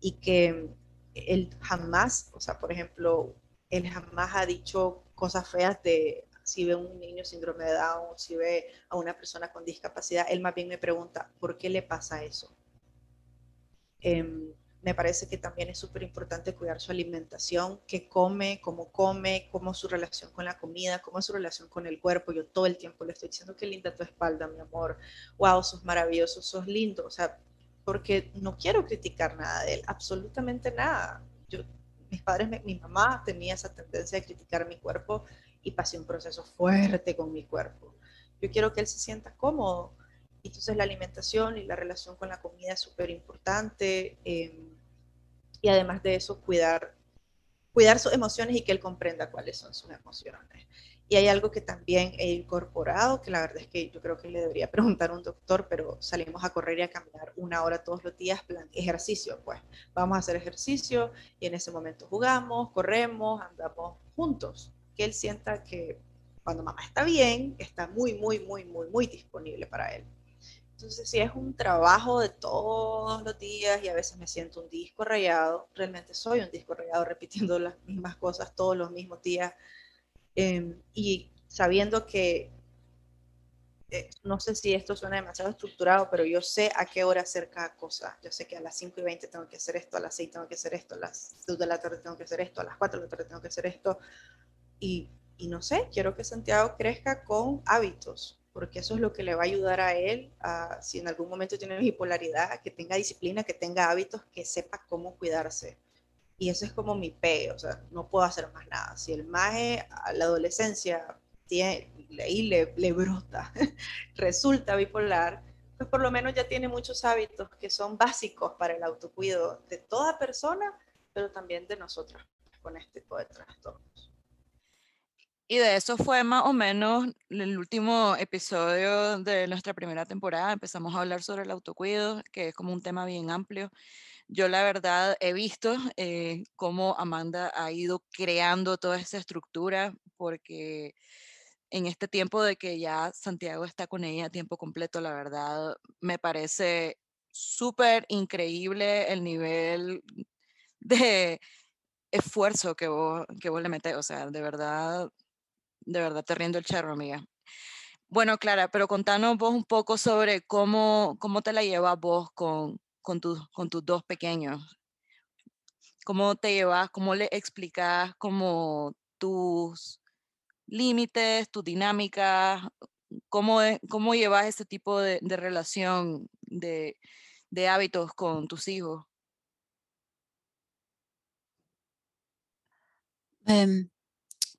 Y que él jamás, o sea, por ejemplo, él jamás ha dicho cosas feas de si ve un niño síndrome de Down, si ve a una persona con discapacidad, él más bien me pregunta, ¿por qué le pasa eso? Em, me parece que también es súper importante cuidar su alimentación, qué come, cómo come, cómo su relación con la comida, cómo su relación con el cuerpo. Yo todo el tiempo le estoy diciendo qué linda tu espalda, mi amor. Wow, sos maravilloso, sos lindo. O sea, porque no quiero criticar nada de él, absolutamente nada. Yo mis padres, mi mamá tenía esa tendencia de criticar mi cuerpo y pasé un proceso fuerte con mi cuerpo. Yo quiero que él se sienta cómodo. Entonces la alimentación y la relación con la comida es súper importante. Em, y además de eso, cuidar, cuidar sus emociones y que él comprenda cuáles son sus emociones. Y hay algo que también he incorporado, que la verdad es que yo creo que le debería preguntar a un doctor, pero salimos a correr y a caminar una hora todos los días, plan, ejercicio, pues vamos a hacer ejercicio y en ese momento jugamos, corremos, andamos juntos, que él sienta que cuando mamá está bien, está muy, muy, muy, muy, muy disponible para él. Entonces, si es un trabajo de todos los días y a veces me siento un disco rayado, realmente soy un disco rayado repitiendo las mismas cosas todos los mismos días, Em, y sabiendo que, eh, no sé si esto suena demasiado estructurado, pero yo sé a qué hora hacer cada cosa. Yo sé que a las 5 y 20 tengo que hacer esto, a las 6 tengo que hacer esto, a las 2 de la tarde tengo que hacer esto, a las 4 de la tarde tengo que hacer esto. Y, y no sé, quiero que Santiago crezca con hábitos, porque eso es lo que le va a ayudar a él, a, si en algún momento tiene bipolaridad, que tenga disciplina, que tenga hábitos, que sepa cómo cuidarse y eso es como mi pe, o sea, no puedo hacer más nada. Si el maje a la adolescencia tiene, y le, le brota, resulta bipolar, pues por lo menos ya tiene muchos hábitos que son básicos para el autocuido de toda persona, pero también de nosotros con este tipo de trastornos. Y de eso fue más o menos el último episodio de nuestra primera temporada. Empezamos a hablar sobre el autocuido, que es como un tema bien amplio. Yo la verdad he visto eh, cómo Amanda ha ido creando toda esa estructura porque en este tiempo de que ya Santiago está con ella a tiempo completo, la verdad me parece súper increíble el nivel de esfuerzo que vos, que vos le metes. O sea, de verdad, de verdad te riendo el charro, amiga. Bueno, Clara, pero contanos vos un poco sobre cómo, cómo te la llevas vos con, con, con tus dos pequeños. ¿Cómo te llevas, cómo le explicas como tus límites, tus dinámicas? ¿Cómo, cómo llevas ese tipo de, relación, de, hábitos con tus hijos? Em,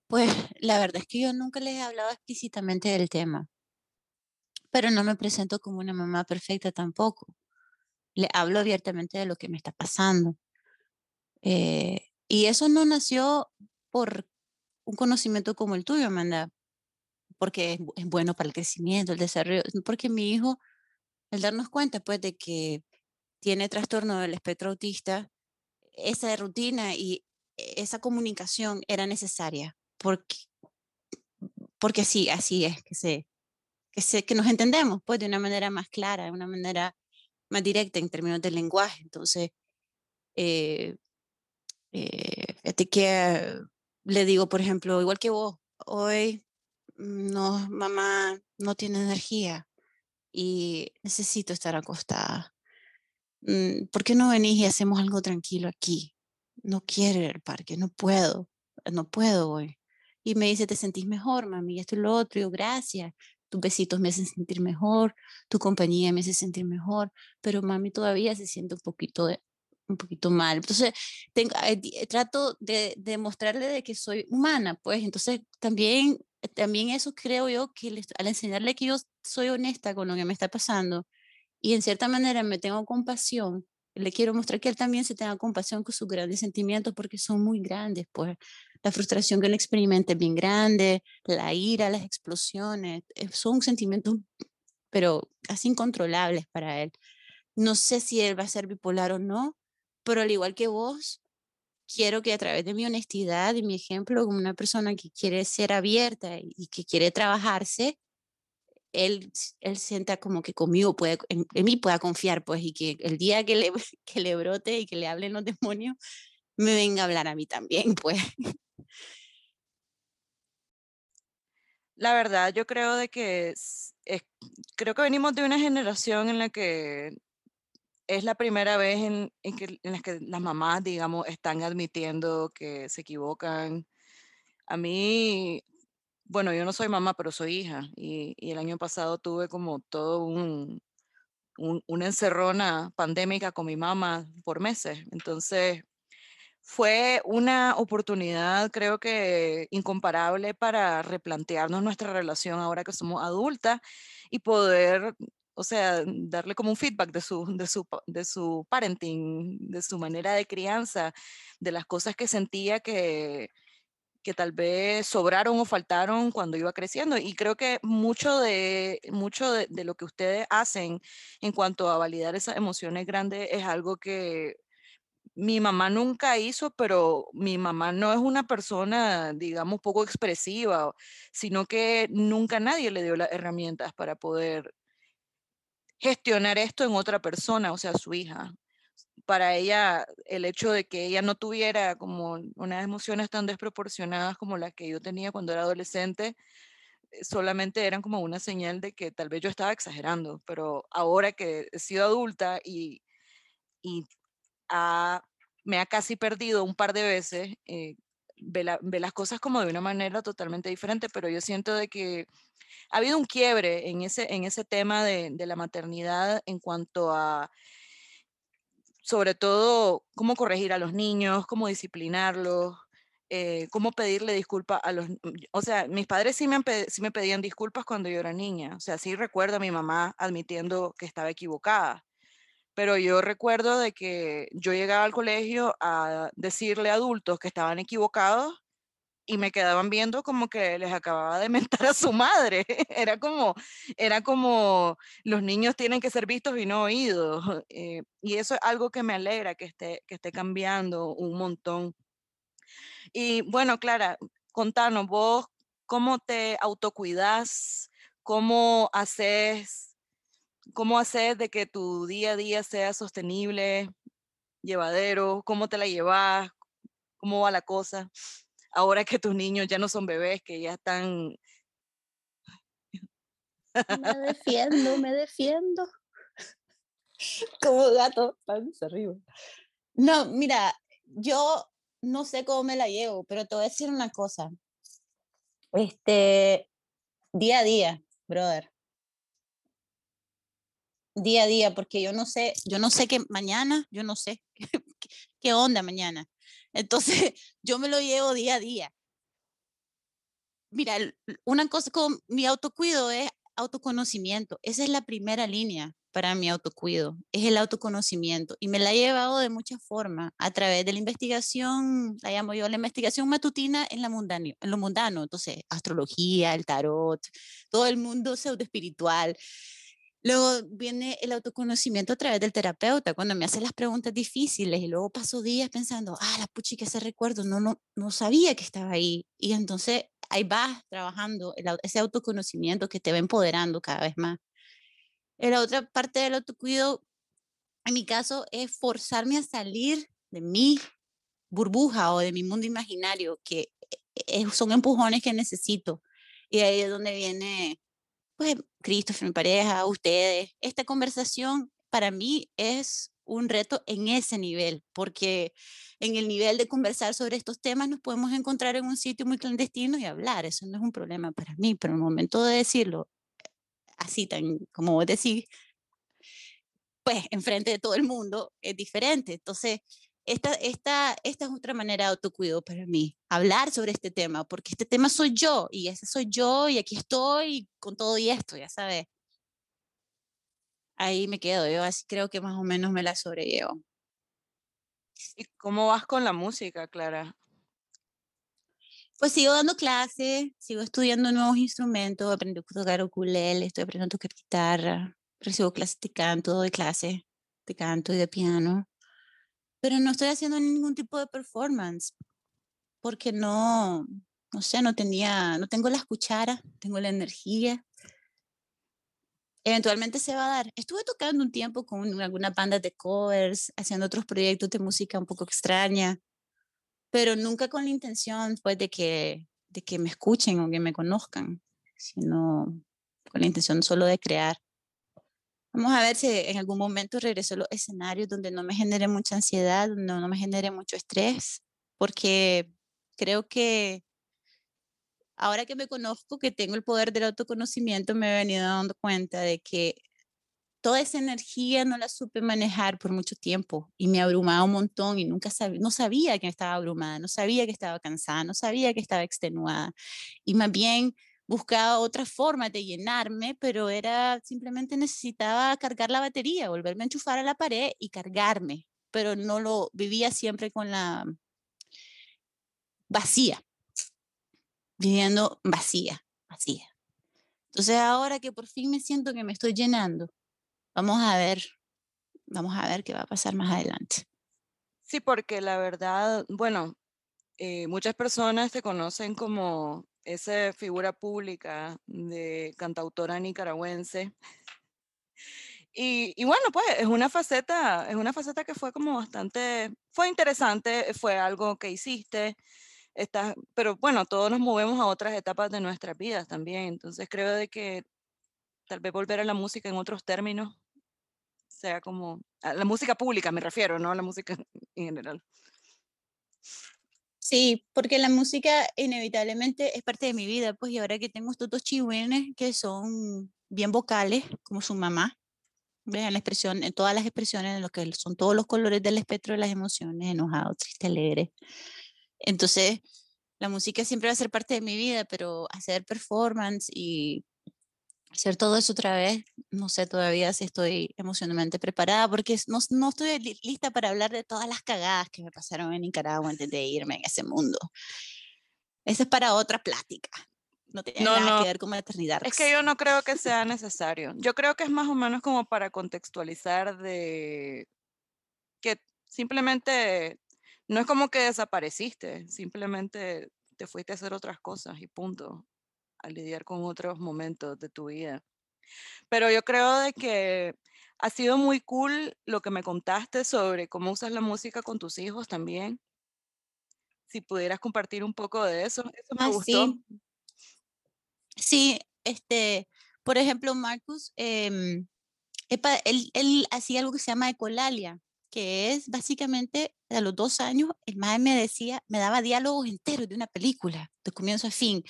pues la verdad es que yo nunca les he hablado explícitamente del tema, pero no me presento como una mamá perfecta tampoco. Le hablo abiertamente de lo que me está pasando. Eh, y eso no nació por un conocimiento como el tuyo, Amanda, porque es, es bueno para el crecimiento, el desarrollo, porque mi hijo, al darnos cuenta pues de que tiene trastorno del espectro autista, esa rutina y esa comunicación era necesaria, porque, porque así, así es, que, se, que, se, que nos entendemos pues de una manera más clara, de una manera más directa en términos del lenguaje. Entonces, eh, eh, que le digo, por ejemplo, igual que vos, hoy no, mamá no tiene energía y necesito estar acostada. Mm, ¿Por qué no venís y hacemos algo tranquilo aquí? No quiero ir al parque, no puedo, no puedo hoy. Y me dice, ¿te sentís mejor, mami? Esto y lo otro. Y yo, gracias. Tus besitos me hacen sentir mejor, tu compañía me hace sentir mejor, pero mami todavía se siente un poquito, de- un poquito mal. Entonces, tengo, eh, eh, trato de, de mostrarle de que soy humana, pues. Entonces, también, también eso creo yo que le- al enseñarle que yo soy honesta con lo que me está pasando, y en cierta manera me tengo compasión, le quiero mostrar que él también se tenga compasión con sus grandes sentimientos porque son muy grandes, pues la frustración que él experimenta es bien grande, la ira, las explosiones, eh, son sentimientos, pero casi incontrolables para él. No sé si él va a ser bipolar o no, pero al igual que vos, quiero que a través de mi honestidad y mi ejemplo como una persona que quiere ser abierta y y que quiere trabajarse, él, él sienta como que conmigo puede, en, en mí pueda confiar, pues, y que el día que le, que le brote y que le hablen los demonios, me venga a hablar a mí también, pues. La verdad, yo creo de que es- es- creo que venimos de una generación en la que es la primera vez en, en que, en la que las mamás, digamos, están admitiendo que se equivocan. A mí, bueno, yo no soy mamá, pero soy hija y, el año pasado tuve como todo un, un- una encerrona pandémica con mi mamá por meses. Entonces, fue una oportunidad, creo que incomparable para replantearnos nuestra relación ahora que somos adultas y poder, o sea, darle como un feedback de su, de su, de su parenting, de su manera de crianza, de las cosas que sentía que, que tal vez sobraron o faltaron cuando iba creciendo. Y creo que mucho de, mucho de, lo que ustedes hacen en cuanto a validar esas emociones grandes es algo que mi mamá nunca hizo, pero mi mamá no es una persona, digamos, poco expresiva, sino que nunca nadie le dio las herramientas para poder gestionar esto en otra persona, o sea, su hija. Para ella, el hecho de que ella no tuviera como unas emociones tan desproporcionadas como las que yo tenía cuando era adolescente, eh, solamente eran como una señal de que tal vez yo estaba exagerando, pero ahora que he sido adulta y, y me ha casi perdido un par de veces, eh, ve, la- ve las cosas como de una manera totalmente diferente, pero yo siento de que ha habido un quiebre en ese, en ese tema de la maternidad en cuanto a, sobre todo, cómo corregir a los niños, cómo disciplinarlos. eh, cómo pedirle disculpas a los... O sea, mis padres sí me, sí me pedían disculpas cuando yo era niña. O sea, sí recuerdo a mi mamá admitiendo que estaba equivocada pero yo recuerdo de que yo llegaba al colegio a decirle a adultos que estaban equivocados y me quedaban viendo como que les acababa de mentar a su madre. Era como, era como los niños tienen que ser vistos y no oídos. eh, y eso es algo que me alegra que esté, que esté cambiando un montón. Y bueno, Clara, contanos vos cómo te autocuidas, cómo haces ¿Cómo hacer de que tu día a día sea sostenible, llevadero? ¿Cómo te la llevas? ¿Cómo va la cosa? Ahora que tus niños ya no son bebés, que ya están... Me defiendo, me defiendo. Como gato, panza arriba. No, mira, yo no sé cómo me la llevo, pero te voy a decir una cosa. Este, día a día, brother. Día a día, porque yo no sé, yo no sé qué mañana, yo no sé qué, qué onda mañana. Entonces, yo me lo llevo día a día. Mira, una cosa con mi autocuido es autoconocimiento. Esa es la primera línea para mi autocuido, es el autoconocimiento. Y me la he llevado de muchas formas, a través de la investigación, la llamo yo la investigación matutina en, la mundano, en lo mundano. Entonces, astrología, el tarot, todo el mundo pseudo espiritual. Luego viene el autoconocimiento a través del terapeuta, cuando me hace las preguntas difíciles y luego paso días pensando, ah, la puchi que ese recuerdo, no, no, no sabía que estaba ahí. Y entonces ahí vas trabajando ese autoconocimiento que te va empoderando cada vez más. La otra parte del autocuido, en mi caso, es forzarme a salir de mi burbuja o de mi mundo imaginario, que e, son empujones que necesito. Y ahí es donde viene, pues, Christopher, mi pareja, ustedes. Esta conversación para mí es un reto en ese nivel, porque en el nivel de conversar sobre estos temas nos podemos encontrar en un sitio muy clandestino y hablar. Eso no es un problema para mí, pero en el momento de decirlo así tan, como vos decís, pues enfrente de todo el mundo es diferente. Entonces, esta, esta, esta es otra manera de autocuido para mí, hablar sobre este tema, porque este tema soy yo y ese soy yo y aquí estoy con todo y esto, ya sabes. Ahí me quedo, yo así creo que más o menos me la sobrellevo. ¿Y cómo vas con la música, Clara? Pues sigo dando clases, sigo estudiando nuevos instrumentos, aprendo a tocar ukulele, estoy aprendiendo a tocar guitarra, recibo clases de canto, de clase de canto y de piano, pero no estoy haciendo ningún tipo de performance porque no, no sé, no tenía, no tengo las cucharas, tengo la energía. Eventualmente se va a dar. Estuve tocando un tiempo con algunas bandas de covers, haciendo otros proyectos de música un poco extraña, pero nunca con la intención pues de que, de que me escuchen o que me conozcan, sino con la intención solo de crear. Vamos a ver si en algún momento regreso a los escenarios donde no me genere mucha ansiedad, donde no me genere mucho estrés, porque creo que ahora que me conozco, que tengo el poder del autoconocimiento, me he venido dando cuenta de que toda esa energía no la supe manejar por mucho tiempo y me abrumaba un montón y nunca no sabía que estaba abrumada, no sabía que estaba cansada, no sabía que estaba extenuada. Y más bien buscaba otra forma de llenarme, pero era simplemente necesitaba cargar la batería, volverme a enchufar a la pared y cargarme, pero no lo vivía siempre con la vacía, viviendo vacía, vacía. Entonces ahora que por fin me siento que me estoy llenando, Vamos a ver, vamos a ver qué va a pasar más adelante. Sí, porque la verdad, bueno, eh, muchas personas te conocen como esa figura pública de cantautora nicaragüense. Y, y, bueno, pues es una faceta, es una faceta que fue como bastante, fue interesante, fue algo que hiciste, está, pero bueno, todos nos movemos a otras etapas de nuestras vidas también, entonces creo de que tal vez volver a la música en otros términos sea como a la música pública, me refiero, no a la música en general. Sí, porque la música inevitablemente es parte de mi vida, pues y ahora que tengo estos dos chihuines que son bien vocales, como su mamá, vean la expresión, en todas las expresiones, en lo que son todos los colores del espectro de las emociones, enojado, triste, alegre. Entonces, la música siempre va a ser parte de mi vida, pero hacer performance y hacer todo eso otra vez, no sé todavía si estoy emocionalmente preparada porque no, no estoy lista para hablar de todas las cagadas que me pasaron en Nicaragua antes de irme en ese mundo. Esa es para otra plática. No tiene nada que ver con maternidad. Es que yo no creo que sea necesario. Yo creo que es más o menos como para contextualizar de que simplemente no es como que desapareciste, simplemente te fuiste a hacer otras cosas y punto a lidiar con otros momentos de tu vida. Pero yo creo de que ha sido muy cool lo que me contaste sobre cómo usas la música con tus hijos también. Si pudieras compartir un poco de eso, eso me ah, gustó. Sí. sí. este, por ejemplo, Marcus, em, él, él hacía algo que se llama ecolalia, que es básicamente a los dos años, el madre me decía, me daba diálogos enteros de una película, de comienzo a fin.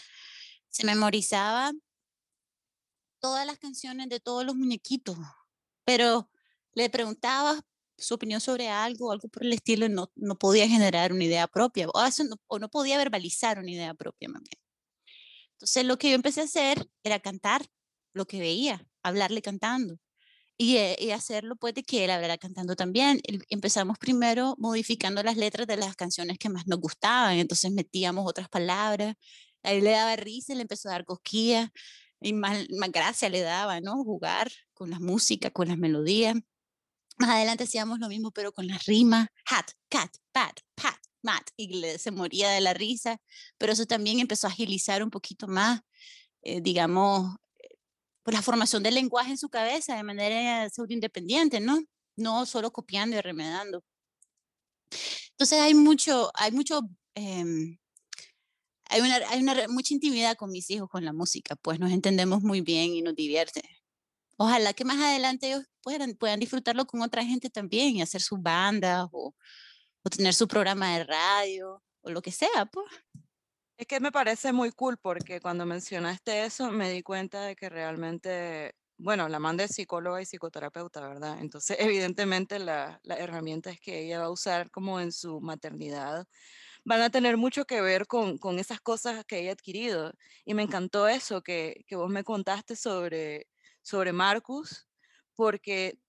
Se memorizaba todas las canciones de todos los muñequitos, pero le preguntaba su opinión sobre algo, algo por el estilo, no, no podía generar una idea propia, o, no, o no podía verbalizar una idea propia. Entonces lo que yo empecé a hacer era cantar lo que veía, hablarle cantando. Y, eh, hacerlo pues de que él hablara cantando también. Empezamos primero modificando las letras de las canciones que más nos gustaban, entonces metíamos otras palabras, a le daba risa, le empezó a dar cosquillas y más, más gracia le daba, ¿no? Jugar con la música, con las melodías. Más adelante hacíamos lo mismo, pero con las rimas, hat, cat, pat, pat, mat, y le, se moría de la risa, pero eso también empezó a agilizar un poquito más, eh, digamos, pues la formación del lenguaje en su cabeza de manera independiente, ¿no? No solo copiando y remedando. Entonces hay mucho, hay mucho, em, hay, una, hay una, mucha intimidad con mis hijos con la música, pues nos entendemos muy bien y nos divierte. Ojalá que más adelante ellos puedan, puedan disfrutarlo con otra gente también y hacer sus bandas o, o tener su programa de radio o lo que sea, pues. Es que me parece muy cool porque cuando mencionaste eso me di cuenta de que realmente, bueno, la manda es psicóloga y psicoterapeuta, ¿verdad? Entonces, evidentemente las herramientas que ella va a usar como en su maternidad van a tener mucho que ver con, con esas cosas que ha adquirido. Y me encantó eso que, que vos me contaste sobre, sobre Marcus, porque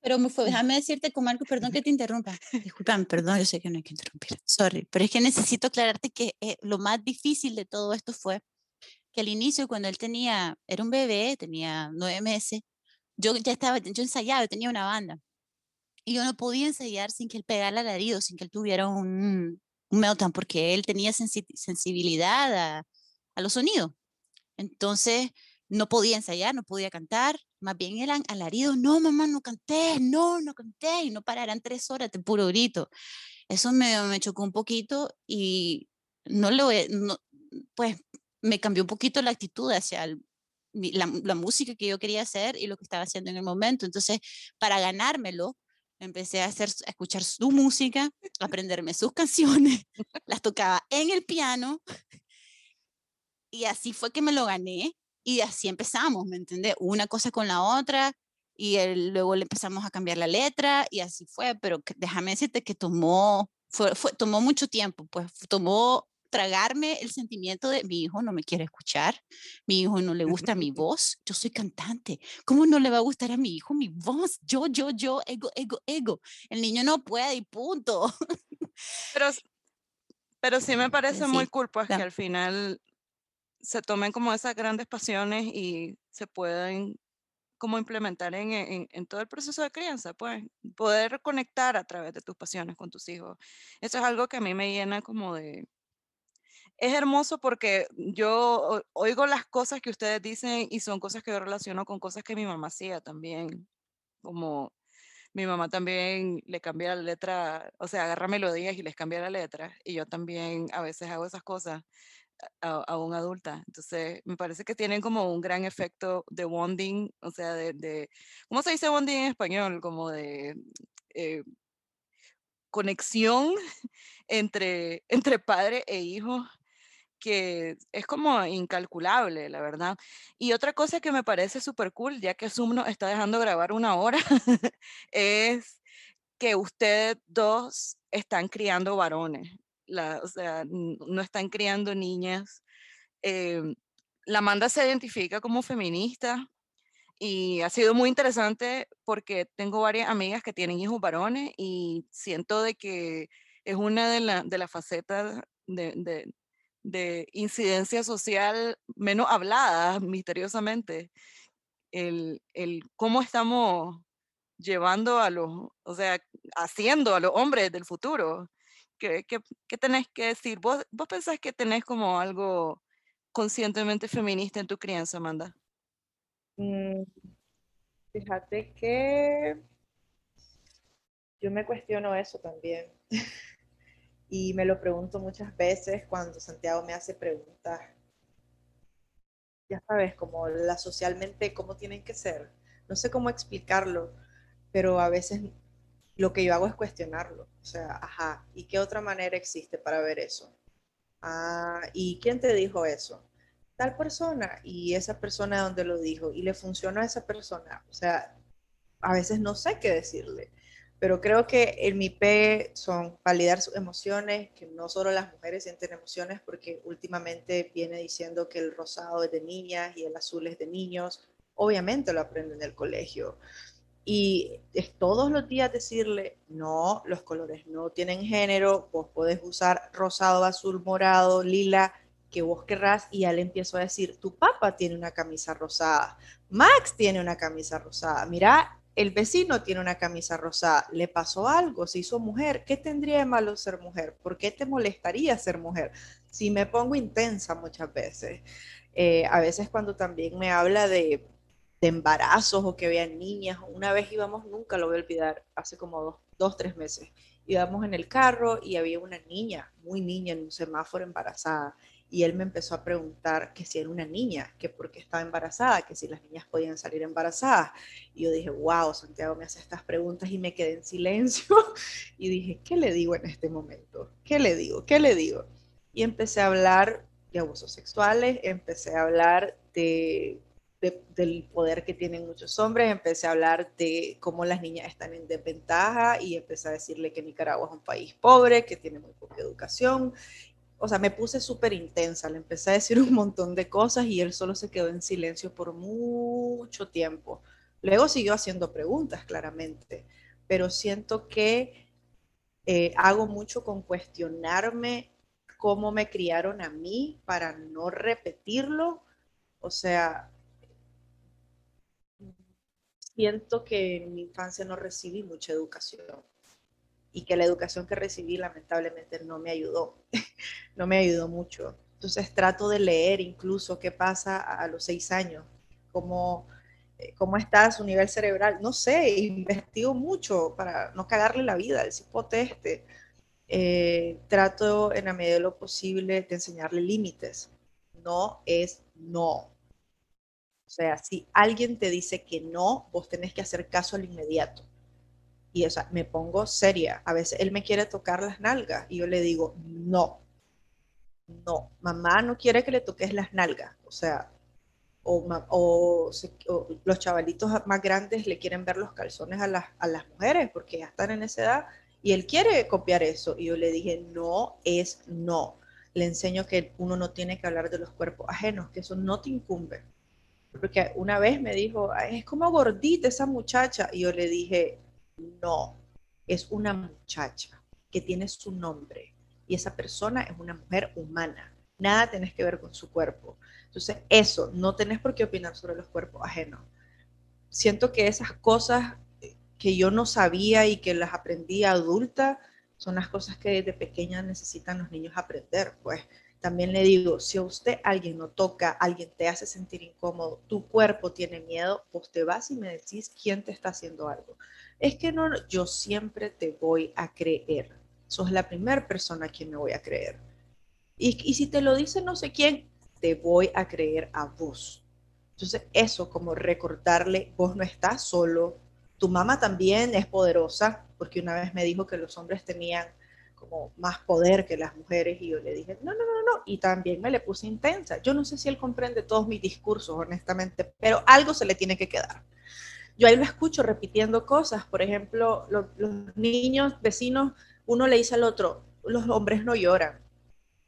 pero fue, déjame decirte con Marco, perdón que te interrumpa. Disculpame, perdón, yo sé que no hay que interrumpir. Sorry, pero es que necesito aclararte que eh, lo más difícil de todo esto fue que al inicio, cuando él tenía, era un bebé, tenía nueve meses, yo ya estaba, yo ensayaba, yo tenía una banda. Y yo no podía ensayar sin que él pegara alarido, sin que él tuviera un, un meltdown, porque él tenía sensibilidad a, a los sonidos. Entonces, no podía ensayar, no podía cantar, más bien eran alaridos, no, mamá, no canté, no, no canté, y no pararán tres horas de puro grito. Eso me, me chocó un poquito y no lo, no, pues me cambió un poquito la actitud hacia la, la, música que yo quería hacer y lo que estaba haciendo en el momento. Entonces, para ganármelo, empecé a, hacer, a escuchar su música, aprenderme sus canciones, las tocaba en el piano y así fue que me lo gané y así empezamos, ¿me entiendes? Una cosa con la otra y luego le empezamos a cambiar la letra y así fue, pero déjame decirte que tomó, fue, tomó mucho tiempo, pues tomó tragarme el sentimiento de mi hijo no me quiere escuchar, mi hijo no le gusta mi voz, yo soy cantante, ¿cómo no le va a gustar a mi hijo mi voz? Yo, yo, yo, ego, ego, ego. El niño no puede y punto. Pero, pero sí me parece muy cool, pues que al final se tomen como esas grandes pasiones y se pueden como implementar en, en, todo el proceso de crianza, pues poder conectar a través de tus pasiones con tus hijos. Eso es algo que a mí me llena como de... Es hermoso porque yo oigo las cosas que ustedes dicen y son cosas que yo relaciono con cosas que mi mamá hacía también, como mi mamá también le cambia la letra, o sea, agarra melodías y les cambia la letra, y yo también a veces hago esas cosas a, un adulta. Entonces, me parece que tienen como un gran efecto de bonding, o sea, de, de ¿cómo se dice bonding en español? Como de eh, conexión entre, entre padre e hijo que es como incalculable, la verdad. Y otra cosa que me parece súper cool, ya que Zoom nos está dejando grabar una hora, es que ustedes dos están criando varones o sea, no están criando niñas. Em, la Amanda se identifica como feminista y ha sido muy interesante porque tengo varias amigas que tienen hijos varones y siento de que es una de, las de las facetas de, incidencia social menos hablada misteriosamente. El, el cómo estamos llevando a los, o sea, haciendo a los hombres del futuro. ¿Qué, qué, tenés que decir? ¿Vos, ¿Vos pensás que tenés como algo conscientemente feminista en tu crianza, Amanda? Mm, fíjate que yo me cuestiono eso también. y me lo pregunto muchas veces cuando Santiago me hace preguntas. Ya sabes, como la socialmente, cómo tienen que ser. No sé cómo explicarlo, pero a veces lo que yo hago es cuestionarlo. O sea, ajá, ¿y qué otra manera existe para ver eso? Ah, ¿y quién te dijo eso? Tal persona, y esa persona donde lo dijo, y le funcionó a esa persona. O sea, a veces no sé qué decirle, pero creo que en mi P son validar sus emociones, que no solo las mujeres sienten emociones, porque últimamente viene diciendo que el rosado es de niñas y el azul es de niños. Obviamente lo aprenden en el colegio y es todos los días decirle, no, los colores no tienen género, vos podés usar rosado, azul, morado, lila, que vos querrás, y ya le empiezo a decir, tu papá tiene una camisa rosada, Max tiene una camisa rosada, mira, el vecino tiene una camisa rosada, le pasó algo, se hizo mujer, ¿qué tendría de malo ser mujer? ¿Por qué te molestaría ser mujer? Si me pongo intensa muchas veces, eh, a veces cuando también me habla de embarazos o que vean niñas. Una vez íbamos, nunca lo voy a olvidar, hace como dos, dos, tres meses. Íbamos en el carro y había una niña, muy niña, en un semáforo embarazada. Y él me empezó a preguntar que si era una niña, que por qué estaba embarazada, que si las niñas podían salir embarazadas. Y yo dije, wow, Santiago me hace estas preguntas y me quedé en silencio. Y dije, ¿qué le digo en este momento? ¿Qué le digo? ¿Qué le digo? Y empecé a hablar de abusos sexuales, empecé a hablar de del poder que tienen muchos hombres, empecé a hablar de cómo las niñas están en desventaja y empecé a decirle que Nicaragua es un país pobre, que tiene muy poca educación. O sea, me puse súper intensa, le empecé a decir un montón de cosas y él solo se quedó en silencio por mucho tiempo. Luego siguió haciendo preguntas, claramente, pero siento que eh, hago mucho con cuestionarme cómo me criaron a mí para no repetirlo. O sea, siento que en mi infancia no recibí mucha educación y que la educación que recibí lamentablemente no me ayudó, no me ayudó mucho. Entonces trato de leer incluso qué pasa a los seis años, cómo, eh, cómo está su nivel cerebral. No sé, investigo mucho para no cagarle la vida al cipote este. Eh, trato en la medida de lo posible de enseñarle límites. No es no. O sea, si alguien te dice que no, vos tenés que hacer caso al inmediato. Y o sea, me pongo seria. A veces él me quiere tocar las nalgas y yo le digo, no, no, mamá no quiere que le toques las nalgas. O sea, o, los chavalitos más grandes le quieren ver los calzones a las, a las mujeres porque ya están en esa edad y él quiere copiar eso. Y yo le dije, no es no. Le enseño que uno no tiene que hablar de los cuerpos ajenos, que eso no te incumbe porque una vez me dijo, es como gordita esa muchacha, y yo le dije, no, es una muchacha que tiene su nombre, y esa persona es una mujer humana, nada tenés que ver con su cuerpo. Entonces, eso, no tenés por qué opinar sobre los cuerpos ajenos. Siento que esas cosas que yo no sabía y que las aprendí adulta, son las cosas que desde pequeña necesitan los niños aprender, pues también le digo, si a usted alguien no toca, alguien te hace sentir incómodo, tu cuerpo tiene miedo, pues te vas y me decís quién te está haciendo algo. Es que no, yo siempre te voy a creer. Sos la primera persona a quien me voy a creer. Y, y si te lo dice no sé quién, te voy a creer a vos. Entonces, eso como recordarle, vos no estás solo, tu mamá también es poderosa, porque una vez me dijo que los hombres tenían como más poder que las mujeres y yo le dije, no, no, no, no, y también me le puse intensa. Yo no sé si él comprende todos mis discursos, honestamente, pero algo se le tiene que quedar. Yo ahí lo escucho repitiendo cosas, por ejemplo, los, niños, vecinos, uno le dice al otro, los hombres no lloran.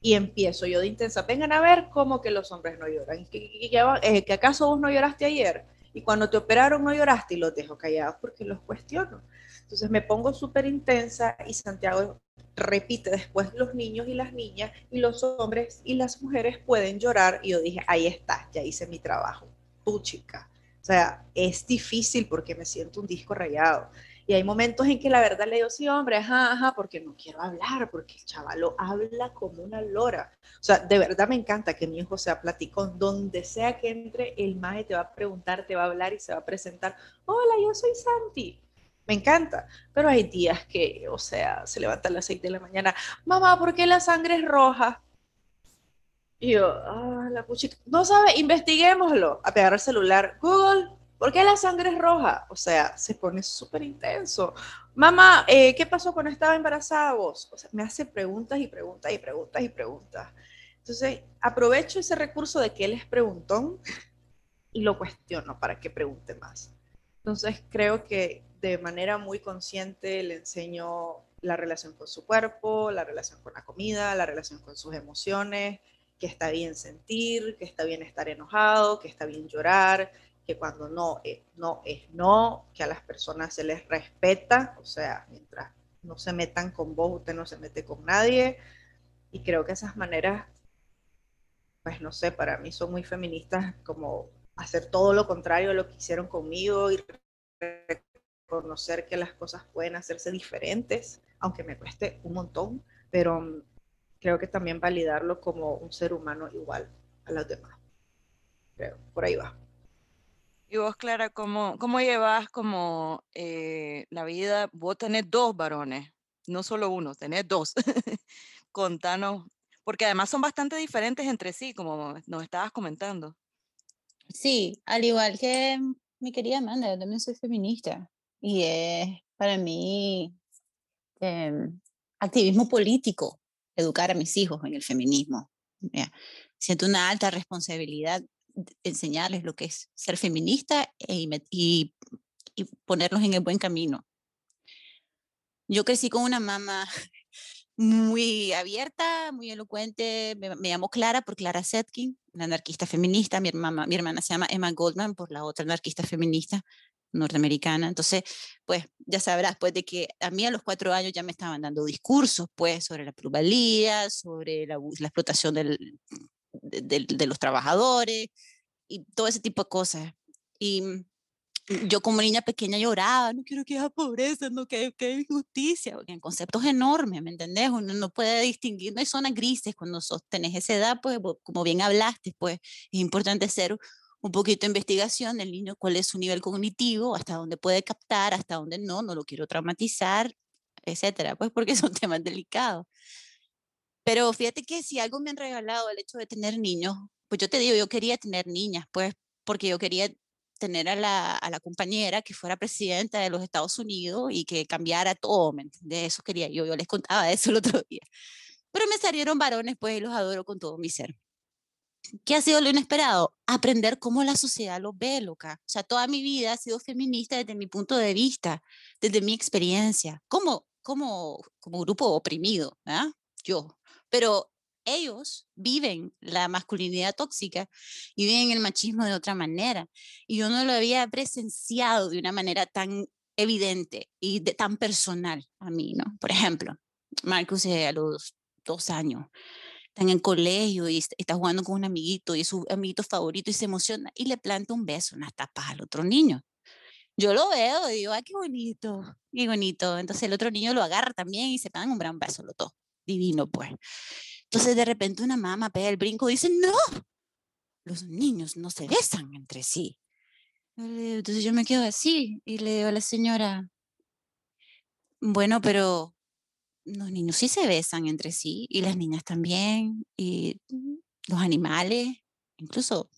Y empiezo yo de intensa, vengan a ver cómo que los hombres no lloran. ¿Que, eh, que acaso vos no lloraste ayer? Y cuando te operaron no lloraste y los dejo callados porque los cuestiono. Entonces me pongo súper intensa y Santiago repite después los niños y las niñas y los hombres y las mujeres pueden llorar y yo dije, ahí está, ya hice mi trabajo. Puchica. O sea, es difícil porque me siento un disco rayado. Y hay momentos en que la verdad le digo, sí, hombre, ajá, ajá, porque no quiero hablar, porque el chavalo habla como una lora. O sea, de verdad me encanta que mi hijo sea platicón. Donde sea que entre, el maje te va a preguntar, te va a hablar y se va a presentar. Hola, yo soy Santi me encanta, pero hay días que, o sea, se levanta a las 6 de la mañana, mamá, ¿por qué la sangre es roja? Y yo, ah, la puchita, no sabe, investiguémoslo, a pegar el celular, Google, ¿por qué la sangre es roja? O sea, se pone súper intenso. Mamá, eh, ¿qué pasó cuando estaba embarazada vos? O sea, me hace preguntas y preguntas y preguntas y preguntas. Entonces, aprovecho ese recurso de que él es preguntón y lo cuestiono para que pregunte más. Entonces, creo que de manera muy consciente le enseño la relación con su cuerpo, la relación con la comida, la relación con sus emociones, que está bien sentir, que está bien estar enojado, que está bien llorar, que cuando no es no, es no, que a las personas se les respeta, o sea, mientras no se metan con vos, usted no se mete con nadie. Y creo que esas maneras, pues no sé, para mí son muy feministas, como hacer todo lo contrario de lo que hicieron conmigo y reconocer que las cosas pueden hacerse diferentes, aunque me cueste un montón, pero mm, creo que también validarlo como un ser humano igual a los demás. Creo, por ahí va. Y vos, Clara, ¿cómo, cómo llevas como eh, la vida? Vos tenés dos varones, no solo uno, tenés dos. Contanos, porque además son bastante diferentes entre sí, como nos estabas comentando. Sí, al igual que mi querida Amanda, yo también soy feminista. Y es para mí em, activismo político educar a mis hijos en el feminismo. Siento una alta responsabilidad enseñarles lo que es ser feminista e, y, y ponerlos en el buen camino. Yo crecí con una mamá muy abierta, muy elocuente. Me, me, llamo Clara por Clara Setkin, una anarquista feminista. Mi, mamá, mi hermana se llama Emma Goldman por la otra anarquista feminista norteamericana. Entonces, pues ya sabrás, pues de que a mí a los cuatro años ya me estaban dando discursos, pues, sobre la pluralidad, sobre la, la explotación del, de, de, los trabajadores y todo ese tipo de cosas. Y yo como niña pequeña lloraba, no quiero que haya pobreza, no que, que injusticia, porque en conceptos enormes, ¿me entendés? Uno no puede distinguir, no hay zonas grises cuando sos, tenés esa edad, pues como bien hablaste, pues es importante ser un poquito de investigación del niño, cuál es su nivel cognitivo, hasta dónde puede captar, hasta dónde no, no lo quiero traumatizar, etcétera, pues porque son temas delicados. Pero fíjate que si algo me han regalado el hecho de tener niños, pues yo te digo, yo quería tener niñas, pues porque yo quería tener a la, a la compañera que fuera presidenta de los Estados Unidos y que cambiara todo, ¿me entiendes? Eso quería yo, yo les contaba eso el otro día. Pero me salieron varones, pues, y los adoro con todo mi ser. ¿Qué ha sido lo inesperado? Aprender cómo la sociedad lo ve, loca. O sea, toda mi vida ha sido feminista desde mi punto de vista, desde mi experiencia, como, como, como grupo oprimido, ¿eh? yo. Pero ellos viven la masculinidad tóxica y viven el machismo de otra manera. Y yo no lo había presenciado de una manera tan evidente y de, tan personal a mí, ¿no? Por ejemplo, Marcus a los dos años está en el colegio y está jugando con un amiguito y es su amiguito favorito y se emociona y le planta un beso en las tapas al otro niño. Yo lo veo y digo, ay, qué bonito, qué bonito. Entonces el otro niño lo agarra también y se dan un gran beso los dos. Divino, pues. Entonces de repente una mamá pega el brinco y dice, no, los niños no se besan entre sí. Entonces yo me quedo así y le digo a la señora, bueno, pero los niños sí se besan entre sí y las niñas también y los animales, incluso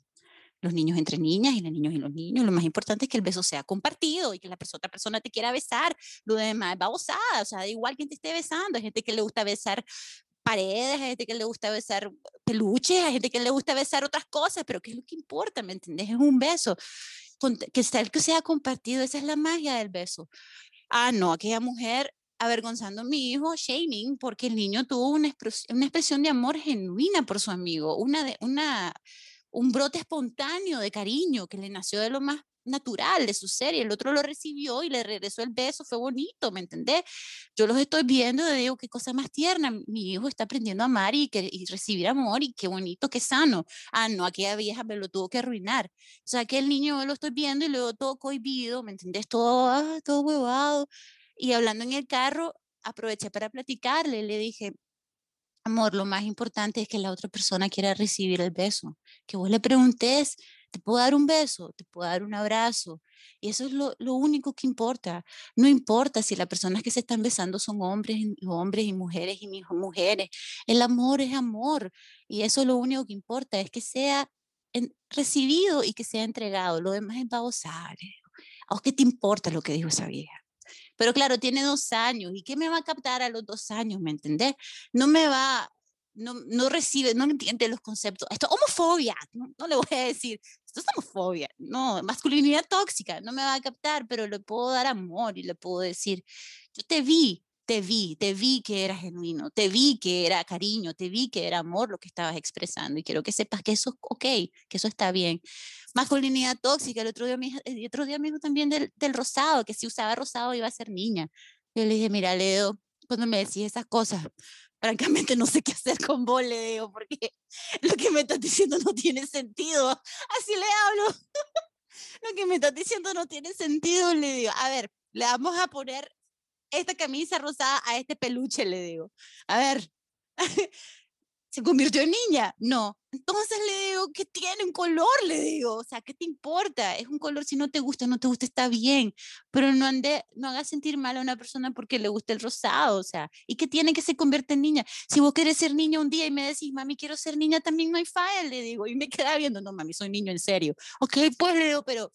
los niños entre niñas y los niños y los niños. Lo más importante es que el beso sea compartido y que la persona, otra persona te quiera besar. Lo demás es babosada, o sea, da igual quien te esté besando. Hay gente que le gusta besar paredes, hay gente que le gusta besar peluches, hay gente que le gusta besar otras cosas, pero ¿qué es lo que importa? ¿Me entendés? Es un beso. Que sea, que sea compartido, esa es la magia del beso. Ah, no, aquella mujer avergonzando a mi hijo, shaming, porque el niño tuvo una, expresión, una expresión de amor genuina por su amigo, una, de, una, un brote espontáneo de cariño que le nació de lo más natural de su ser y el otro lo recibió y le regresó el beso, fue bonito, ¿me entendés? Yo los estoy viendo y digo, qué cosa más tierna, mi hijo está aprendiendo a amar y, que, y recibir amor y qué bonito, qué sano. Ah, no, aquella vieja me lo tuvo que arruinar. O sea, que el niño lo estoy viendo y luego todo cohibido, ¿me entendés? Todo, ah, todo huevado. Y hablando en el carro, aproveché para platicarle, le dije, amor, lo más importante es que la otra persona quiera recibir el beso, que vos le preguntes, ¿te puedo dar un beso? ¿Te puedo dar un abrazo? Y eso es lo, único que importa. No importa si las personas que se están besando son hombres, hombres y mujeres y mujeres. El amor es amor. Y eso es lo único que importa, es que sea recibido y que sea entregado. Lo demás es babosar. ¿A qué te importa lo que dijo esa vieja? Pero claro, tiene dos años. ¿Y qué me va a captar a los dos años? ¿Me entendés? No me va, no, no recibe, no entiende los conceptos. Esto es homofobia. No, no, le voy a decir, esto es homofobia. No, masculinidad tóxica. No me va a captar, pero le puedo dar amor y le puedo decir, yo te vi, te vi, te vi que era genuino, te vi que era cariño, te vi que era amor lo que estabas expresando y quiero que sepas que eso es ok, que eso está bien. Masculinidad tóxica, el otro día, el otro día dijo también del, del rosado, que si usaba rosado iba a ser niña. Yo le dije, mira, Leo, cuando me decís esas cosas, francamente no sé qué hacer con vos, Leo, porque lo que me estás diciendo no tiene sentido. Así le hablo. lo que me estás diciendo no tiene sentido, le digo. A ver, le vamos a poner esta camisa rosada a este peluche, le digo. A ver, ¿se convirtió en niña? No. Entonces le digo, que tiene un color, le digo. O sea, ¿qué te importa? Es un color, si no te gusta, no te gusta, está bien. Pero no ande, no hagas sentir mal a una persona porque le gusta el rosado, o sea. ¿Y qué tiene que se convierte en niña? Si vos querés ser niña un día y me decís, mami, quiero ser niña, también no hay falla, le digo. Y me queda viendo, no, mami, soy niño en serio. Ok, pues le digo, pero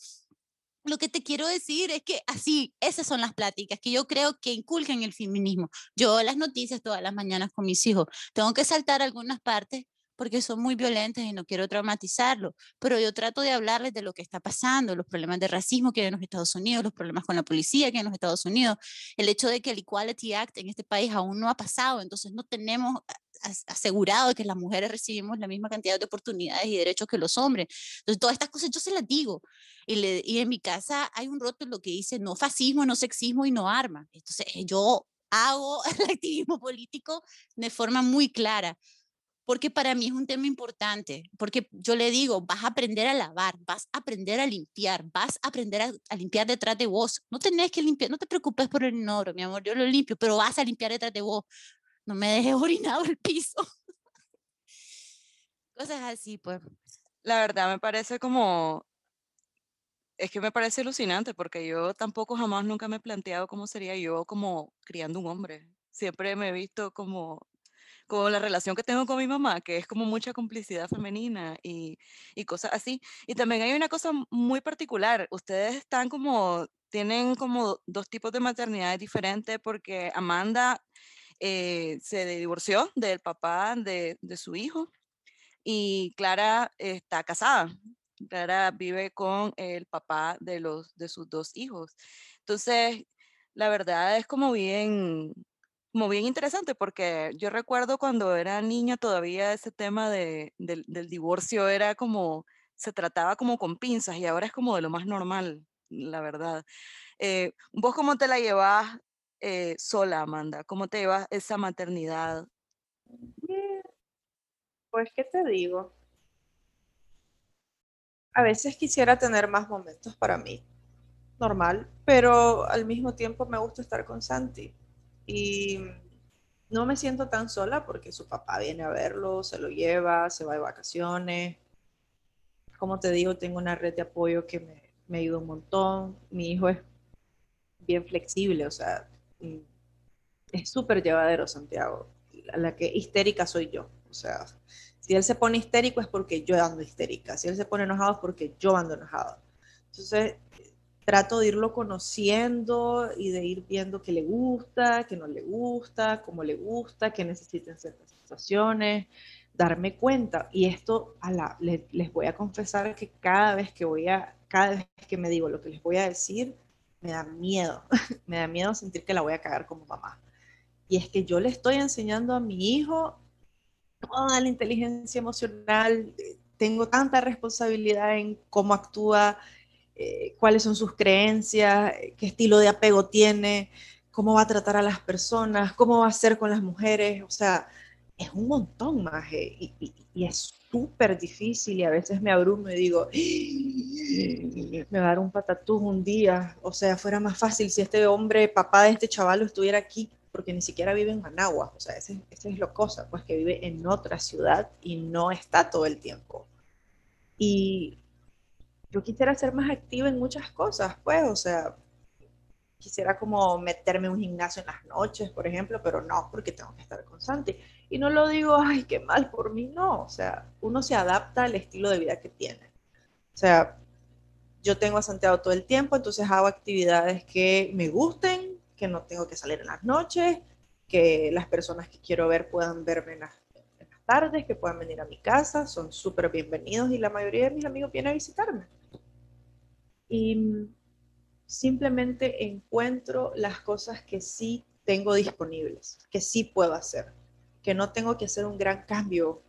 lo que te quiero decir es que así, esas son las pláticas que yo creo que inculcan el feminismo. Yo las noticias todas las mañanas con mis hijos, tengo que saltar algunas partes porque son muy violentas y no quiero traumatizarlo, pero yo trato de hablarles de lo que está pasando, los problemas de racismo que hay en los Estados Unidos, los problemas con la policía que hay en los Estados Unidos, el hecho de que el Equality Act en este país aún no ha pasado, entonces no tenemos asegurado que las mujeres recibimos la misma cantidad de oportunidades y derechos que los hombres. Entonces, todas estas cosas yo se las digo. Y, le, y en mi casa hay un rótulo que dice no fascismo, no sexismo y no armas. Entonces, yo hago el activismo político de forma muy clara porque para mí es un tema importante, porque yo le digo, vas a aprender a lavar, vas a aprender a limpiar, vas a aprender a, limpiar detrás de vos. No tenés que limpiar, no te preocupes por el inodoro, mi amor, yo lo limpio, pero vas a limpiar detrás de vos. No me dejes orinado el piso. Cosas así, pues. La verdad me parece como, es que me parece alucinante porque yo tampoco jamás nunca me he planteado cómo sería yo como criando un hombre. Siempre me he visto como con la relación que tengo con mi mamá, que es como mucha complicidad femenina y, y cosas así. Y también hay una cosa muy particular, ustedes están como, tienen como dos tipos de maternidades diferentes porque Amanda eh, se divorció del papá de, de su hijo y Clara está casada. Clara vive con el papá de, los, de sus dos hijos. Entonces, la verdad es como bien, como bien interesante porque yo recuerdo cuando era niña todavía ese tema de, del, divorcio era como, se trataba como con pinzas y ahora es como de lo más normal, la verdad. Eh, ¿Vos cómo te la llevas eh, sola, Amanda? ¿Cómo te llevas esa maternidad? Pues, ¿qué te digo? A veces quisiera tener más momentos para mí, normal, pero al mismo tiempo me gusta estar con Santi y no me siento tan sola porque su papá viene a verlo, se lo lleva, se va de vacaciones. Como te digo, tengo una red de apoyo que me, ayuda un montón. Mi hijo es bien flexible, o sea, mm, es súper llevadero Santiago. La que histérica soy yo. O sea, si él se pone histérico es porque yo ando histérica. Si él se pone enojado es porque yo ando enojado. Entonces, trato de irlo conociendo y de ir viendo qué le gusta, qué no le gusta, cómo le gusta, qué necesita en ciertas situaciones, darme cuenta. Y esto a la, les, voy a confesar que cada vez que voy a, cada vez que me digo lo que les voy a decir, me da miedo, me da miedo sentir que la voy a cagar como mamá. Y es que yo le estoy enseñando a mi hijo toda la inteligencia emocional, tengo tanta responsabilidad en cómo actúa, eh, cuáles son sus creencias, qué estilo de apego tiene, cómo va a tratar a las personas, cómo va a ser con las mujeres, o sea, es un montón más y, es súper difícil y a veces me abrumo y digo, me va a dar un patatús un día, o sea, fuera más fácil si este hombre, papá de este chaval, estuviera aquí, porque ni siquiera vive en Managua, o sea, esa es lo cosa, pues que vive en otra ciudad y no está todo el tiempo. Y yo quisiera ser más activa en muchas cosas, pues, o sea, quisiera como meterme en un gimnasio en las noches, por ejemplo, pero no, porque tengo que estar con Santi. Y no lo digo, ay, qué mal por mí, no. O sea, uno se adapta al estilo de vida que tiene. O sea, yo tengo a Santiago todo el tiempo, entonces hago actividades que me gusten, que no tengo que salir en las noches, que las personas que quiero ver puedan verme en las tardes, que puedan venir a mi casa, son súper bienvenidos y la mayoría de mis amigos vienen a visitarme. Y simplemente encuentro las cosas que sí tengo disponibles, que sí puedo hacer, que no tengo que hacer un gran cambio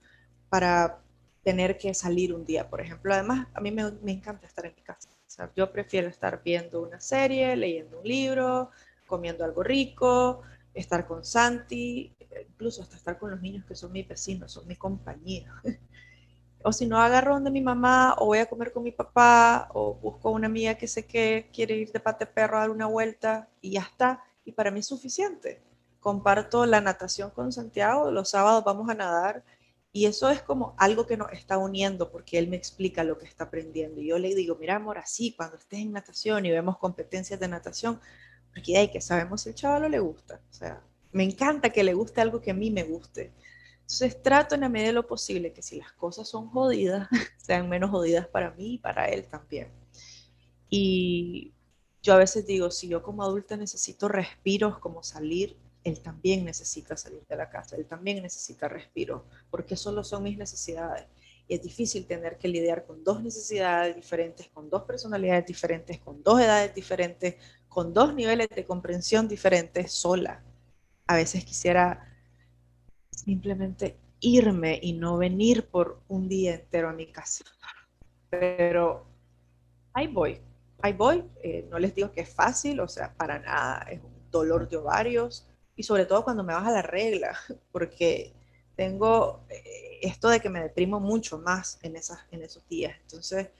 para tener que salir un día, por ejemplo. Además, a mí me, encanta estar en mi casa. yo prefiero estar viendo una serie, leyendo un libro, comiendo algo rico, estar con Santi, incluso hasta estar con los niños que son mis vecinos, son mi compañía. o si no, agarro donde mi mamá, o voy a comer con mi papá, o busco una amiga que sé que quiere ir de pate perro a dar una vuelta, y ya está. Y para mí es suficiente. Comparto la natación con Santiago, los sábados vamos a nadar, y eso es como algo que nos está uniendo, porque él me explica lo que está aprendiendo. Y yo le digo, mira, amor, así, cuando estés en natación y vemos competencias de natación, porque hay que sabemos si el chaval le gusta. O sea, me encanta que le guste algo que a mí me guste. Entonces trato en la medida de lo posible que si las cosas son jodidas, sean menos jodidas para mí y para él también. Y yo a veces digo, si yo como adulta necesito respiros como salir, él también necesita salir de la casa, él también necesita respiros, porque solo son mis necesidades. Y es difícil tener que lidiar con dos necesidades diferentes, con dos personalidades diferentes, con dos edades diferentes, con dos niveles de comprensión diferentes sola. A veces quisiera simplemente irme y no venir por un día entero a mi casa. Pero ahí voy, ahí voy. Eh, no les digo que es fácil, o sea, para nada, es un dolor de ovarios y sobre todo cuando me baja la regla, porque tengo eh, esto de que me deprimo mucho más en, esas, en esos días. Entonces,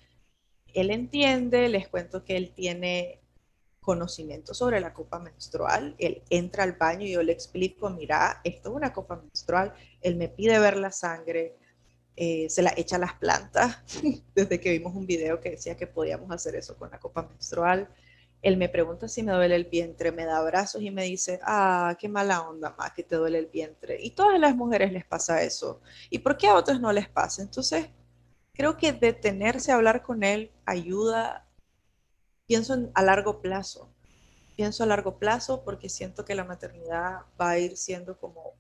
él entiende, les cuento que él tiene conocimiento sobre la copa menstrual. Él entra al baño y yo le explico, mira, esto es una copa menstrual. Él me pide ver la sangre, eh, se la echa a las plantas, desde que vimos un video que decía que podíamos hacer eso con la copa menstrual. Él me pregunta si me duele el vientre, me da abrazos y me dice, ah, qué mala onda, más que te duele el vientre. Y todas las mujeres les pasa eso. ¿Y por qué a otras no les pasa? Entonces, creo que detenerse a hablar con él ayuda pienso a largo plazo. Pienso a largo plazo porque siento que la maternidad va a ir siendo como,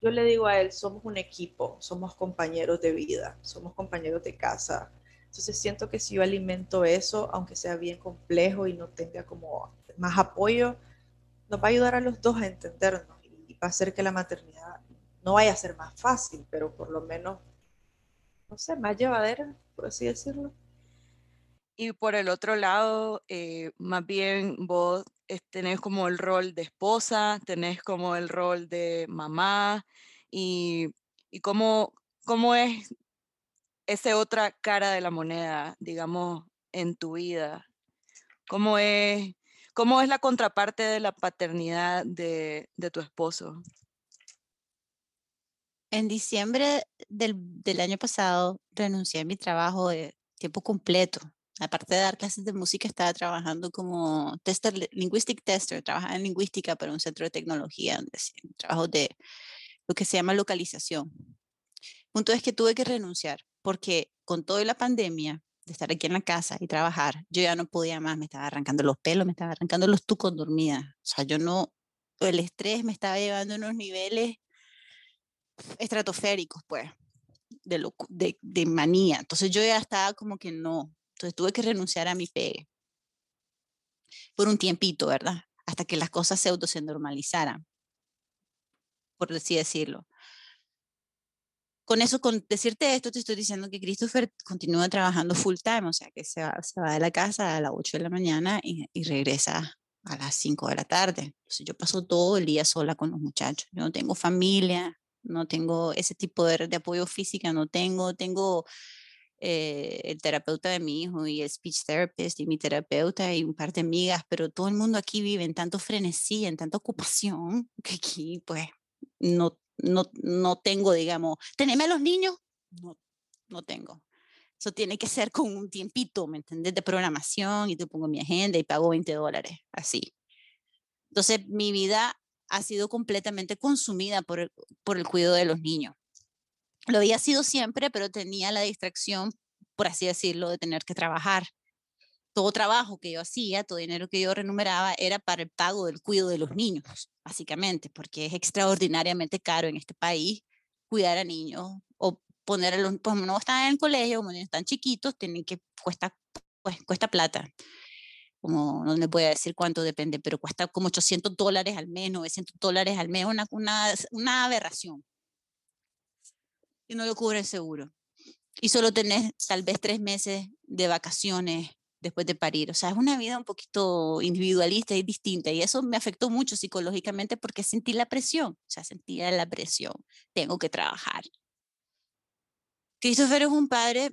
yo le digo a él, somos un equipo, somos compañeros de vida, somos compañeros de casa. Entonces siento que si yo alimento eso, aunque sea bien complejo y no tenga como más apoyo, nos va a ayudar a los dos a entendernos y va a hacer que la maternidad no vaya a ser más fácil, pero por lo menos, no sé, más llevadera, por así decirlo. Y por el otro lado, eh, más bien vos eh, tenés como el rol de esposa, tenés como el rol de mamá y, y cómo, cómo es esa otra cara de la moneda, digamos, en tu vida. ¿Cómo es, cómo es la contraparte de la paternidad de, de tu esposo? En diciembre del, del año pasado renuncié a mi trabajo de tiempo completo aparte de dar clases de música, estaba trabajando como tester, linguistic tester, trabajaba en lingüística para un centro de tecnología, donde trabajo de lo que se llama localización. Punto es que tuve que renunciar porque con toda la pandemia de estar aquí en la casa y trabajar, yo ya no podía más, me estaba arrancando los pelos, me estaba arrancando los tucos dormida. O sea, yo no, el estrés me estaba llevando a unos niveles estratosféricos, pues, de, de, de manía. Entonces yo ya estaba como que no, entonces tuve que renunciar a mi pegue por un tiempito, ¿verdad? Hasta que las cosas pseudo se normalizaran, por así decirlo. Con eso, con decirte esto, te estoy diciendo que Christopher continúa trabajando full time, o sea que se va, se va de la casa a las 8 de la mañana y, y regresa a las 5 de la tarde. Entonces yo paso todo el día sola con los muchachos. Yo no tengo familia, no tengo ese tipo de, de apoyo física, no tengo, tengo eh, el terapeuta de mi hijo y el speech therapist y mi terapeuta y un par de amigas, pero todo el mundo aquí vive en tanto frenesí, en tanta ocupación, que aquí pues no, no, no tengo, digamos, ¿teneme a los niños? No, no tengo. Eso tiene que ser con un tiempito, ¿me entiendes? De programación y te pongo mi agenda y pago 20 dólares, así. Entonces, mi vida ha sido completamente consumida por el, por el cuidado de los niños. Lo había sido siempre, pero tenía la distracción, por así decirlo, de tener que trabajar. Todo trabajo que yo hacía, todo dinero que yo remuneraba era para el pago del cuidado de los niños, básicamente, porque es extraordinariamente caro en este país cuidar a niños o poner a los, pues no están en el colegio, como están chiquitos, tienen que, cuesta, pues, cuesta plata como no le voy a decir cuánto depende, pero cuesta como 800 dólares al mes, 900 dólares al mes, una, una aberración. Y no lo cubre el seguro. Y solo tenés tal vez tres meses de vacaciones después de parir. O sea, es una vida un poquito individualista y distinta. Y eso me afectó mucho psicológicamente porque sentí la presión. O sea, sentía la presión. Tengo que trabajar. Christopher es un padre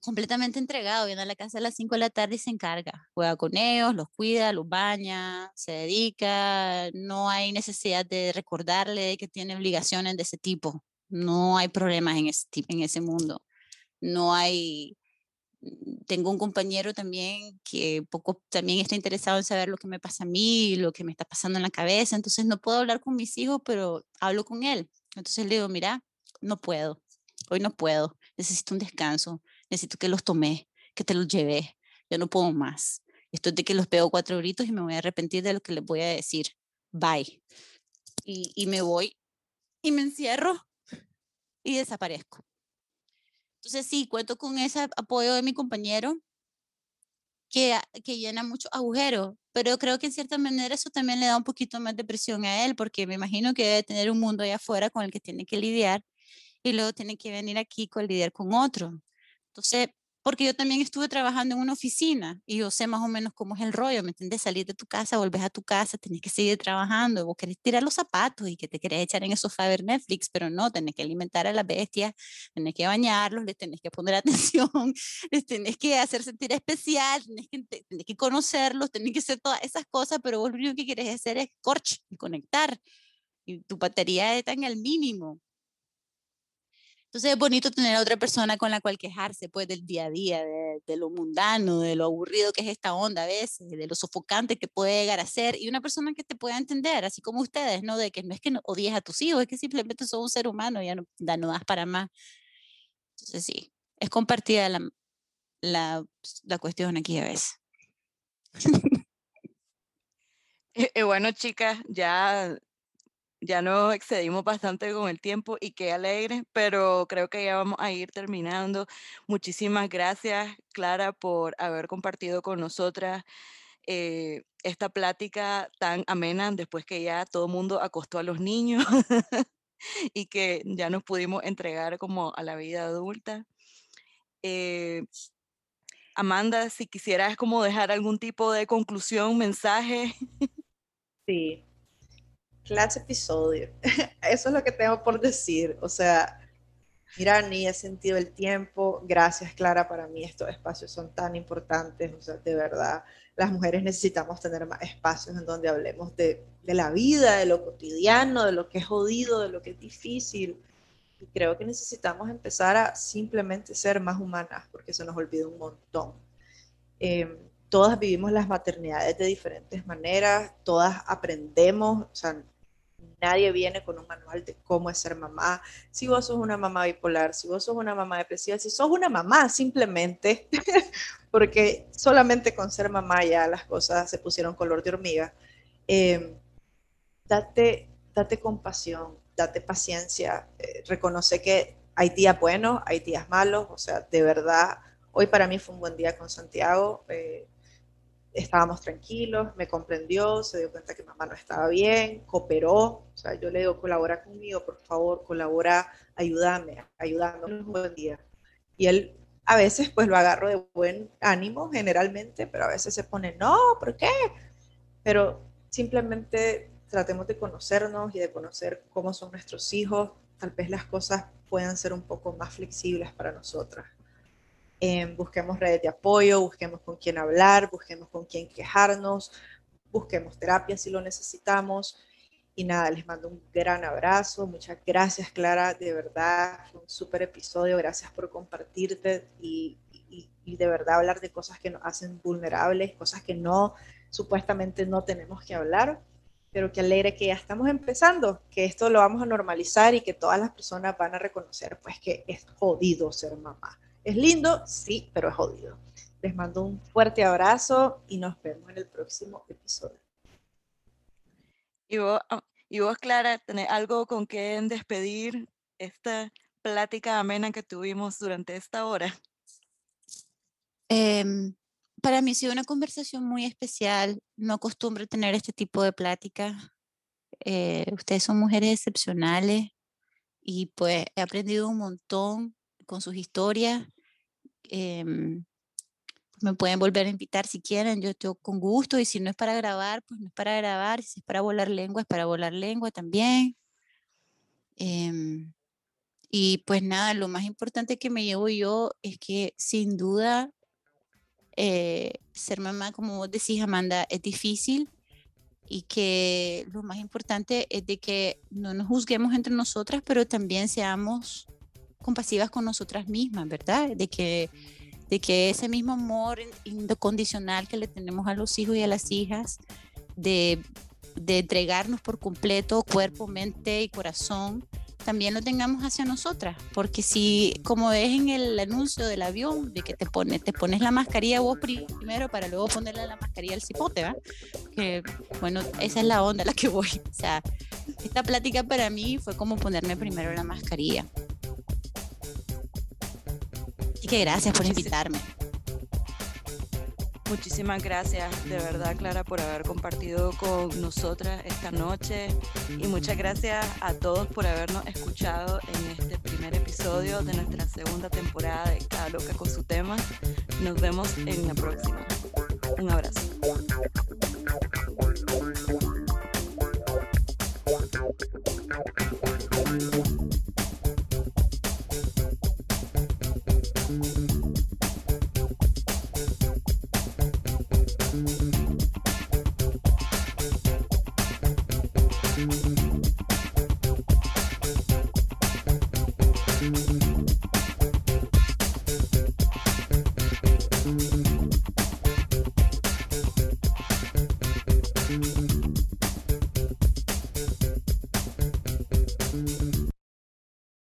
completamente entregado, viene a la casa a las 5 de la tarde y se encarga. Juega con ellos, los cuida, los baña, se dedica. No hay necesidad de recordarle que tiene obligaciones de ese tipo. No hay problemas en ese, en ese mundo. No hay... Mm, tengo un compañero también que poco también está interesado en saber lo que me pasa a mí, lo que me está pasando en la cabeza. Entonces no puedo hablar con mis hijos, pero hablo con él. Entonces le digo, mira, no puedo. Hoy no puedo. Necesito un descanso necesito que los tomé, que te los llevé, yo no puedo más. Esto es de que los pego cuatro gritos y me voy a arrepentir de lo que les voy a decir. Bye. Y, y me voy y me encierro y desaparezco. Entonces sí, cuento con ese apoyo de mi compañero que, que llena mucho agujeros, pero creo que en cierta manera eso también le da un poquito más de presión a él, porque me imagino que debe tener un mundo allá afuera con el que tiene que lidiar y luego tiene que venir aquí con lidiar con otro. Entonces, porque yo también estuve trabajando en una oficina y yo sé más o menos cómo es el rollo, ¿me entiendes? Salir de tu casa, volver a tu casa, tenés que seguir trabajando, vos querés tirar los zapatos y que te querés echar en a ver Netflix, pero no, tenés que alimentar a las bestias, tenés que bañarlos, les tenés que poner atención, les tenés que hacer sentir especial, tenés que, tenés que conocerlos, tenés que hacer todas esas cosas, pero vos lo único que querés hacer es corch y conectar. Y tu batería está en el mínimo. Entonces es bonito tener otra persona con la cual quejarse pues del día a día, de, lo mundano, de lo aburrido que es esta onda a veces, de lo sofocante que puede llegar a ser y una persona que te pueda entender, así como ustedes, ¿no? De que no es que no odies a tus hijos, es que simplemente sos un ser humano, ya no, ya no das para más. Entonces sí, es compartida la, la, cuestión aquí a veces. y bueno, chicas, ya ya nos excedimos bastante con el tiempo y qué alegre, pero creo que ya vamos a ir terminando. Muchísimas gracias, Clara, por haber compartido con nosotras eh, esta plática tan amena después que ya todo el mundo acostó a los niños y que ya nos pudimos entregar como a la vida adulta. Eh, Amanda, si quisieras como dejar algún tipo de conclusión, mensaje. Sí, clase episodio. Eso es lo que tengo por decir. O sea, mira, ni he sentido el tiempo. Gracias, Clara. Para mí estos espacios son tan importantes. O sea, de verdad, las mujeres necesitamos tener más espacios en donde hablemos de, de la vida, de lo cotidiano, de lo que es jodido, de lo que es difícil. Y creo que necesitamos empezar a simplemente ser más humanas, porque se nos olvida un montón. Eh, todas vivimos las maternidades de diferentes maneras, todas aprendemos, o sea, nadie viene con un manual de cómo es ser mamá. Si vos sos una mamá bipolar, si vos sos una mamá depresiva, si sos una mamá simplemente, porque solamente con ser mamá ya las cosas se pusieron color de hormiga, date, date compasión, date paciencia, eh, reconoce que hay días buenos, hay días malos, o sea, de verdad, hoy para mí fue un buen día con Santiago. Eh, estábamos tranquilos, me comprendió, se dio cuenta que mamá no estaba bien, cooperó, o sea, yo le digo, colabora conmigo, por favor, colabora, ayúdame, ayúdame, un buen día. Y él a veces pues lo agarro de buen ánimo generalmente, pero a veces se pone, no, ¿por qué? Pero simplemente tratemos de conocernos y de conocer cómo son nuestros hijos, tal vez las cosas puedan ser un poco más flexibles para nosotras busquemos redes de apoyo, busquemos con quién hablar, busquemos con quién quejarnos, busquemos terapia si lo necesitamos Y nada, les mando un gran abrazo. Muchas gracias, Clara. De verdad, fue un súper episodio. Gracias por compartirte y, y, de verdad hablar de cosas que nos hacen vulnerables, cosas que no, supuestamente no tenemos que hablar. Pero que alegre que ya estamos empezando, que esto lo vamos a normalizar y que todas las personas van a reconocer, pues, que es jodido ser mamá. Es lindo, sí, pero es jodido. Les mando un fuerte abrazo y nos vemos en el próximo episodio. Y vos, ah, y vos, Clara, ¿tenés algo con que despedir esta plática amena que tuvimos durante esta hora? Em, para mí ha sido una conversación muy especial. No acostumbro tener este tipo de plática. Eh, ustedes son mujeres excepcionales y pues he aprendido un montón con sus historias. Em, me pueden volver a invitar si quieren, yo estoy con gusto y si no es para grabar, pues no es para grabar, si es para volar lengua, es para volar lengua también. Em, y pues nada, lo más importante que me llevo yo es que sin duda eh, ser mamá, como vos decís, Amanda, es difícil y que lo más importante es de que no nos juzguemos entre nosotras, pero también seamos compasivas con nosotras mismas, ¿verdad? De que de que ese mismo amor incondicional que le tenemos a los hijos y a las hijas, de, entregarnos por completo, cuerpo, mente y corazón, también lo tengamos hacia nosotras, porque si, como es en el anuncio del avión, de que te, pone, te pones la mascarilla vos primero para luego ponerle la mascarilla al cipote, ¿va? Que, bueno, esa es la onda a la que voy. O sea, esta plática para mí fue como ponerme primero la mascarilla gracias por invitarme. Muchísimas gracias de verdad Clara por haber compartido con nosotras esta noche y muchas gracias a todos por habernos escuchado en este primer episodio de nuestra segunda temporada de Cada Loca con su tema. Nos vemos en la próxima. Un abrazo.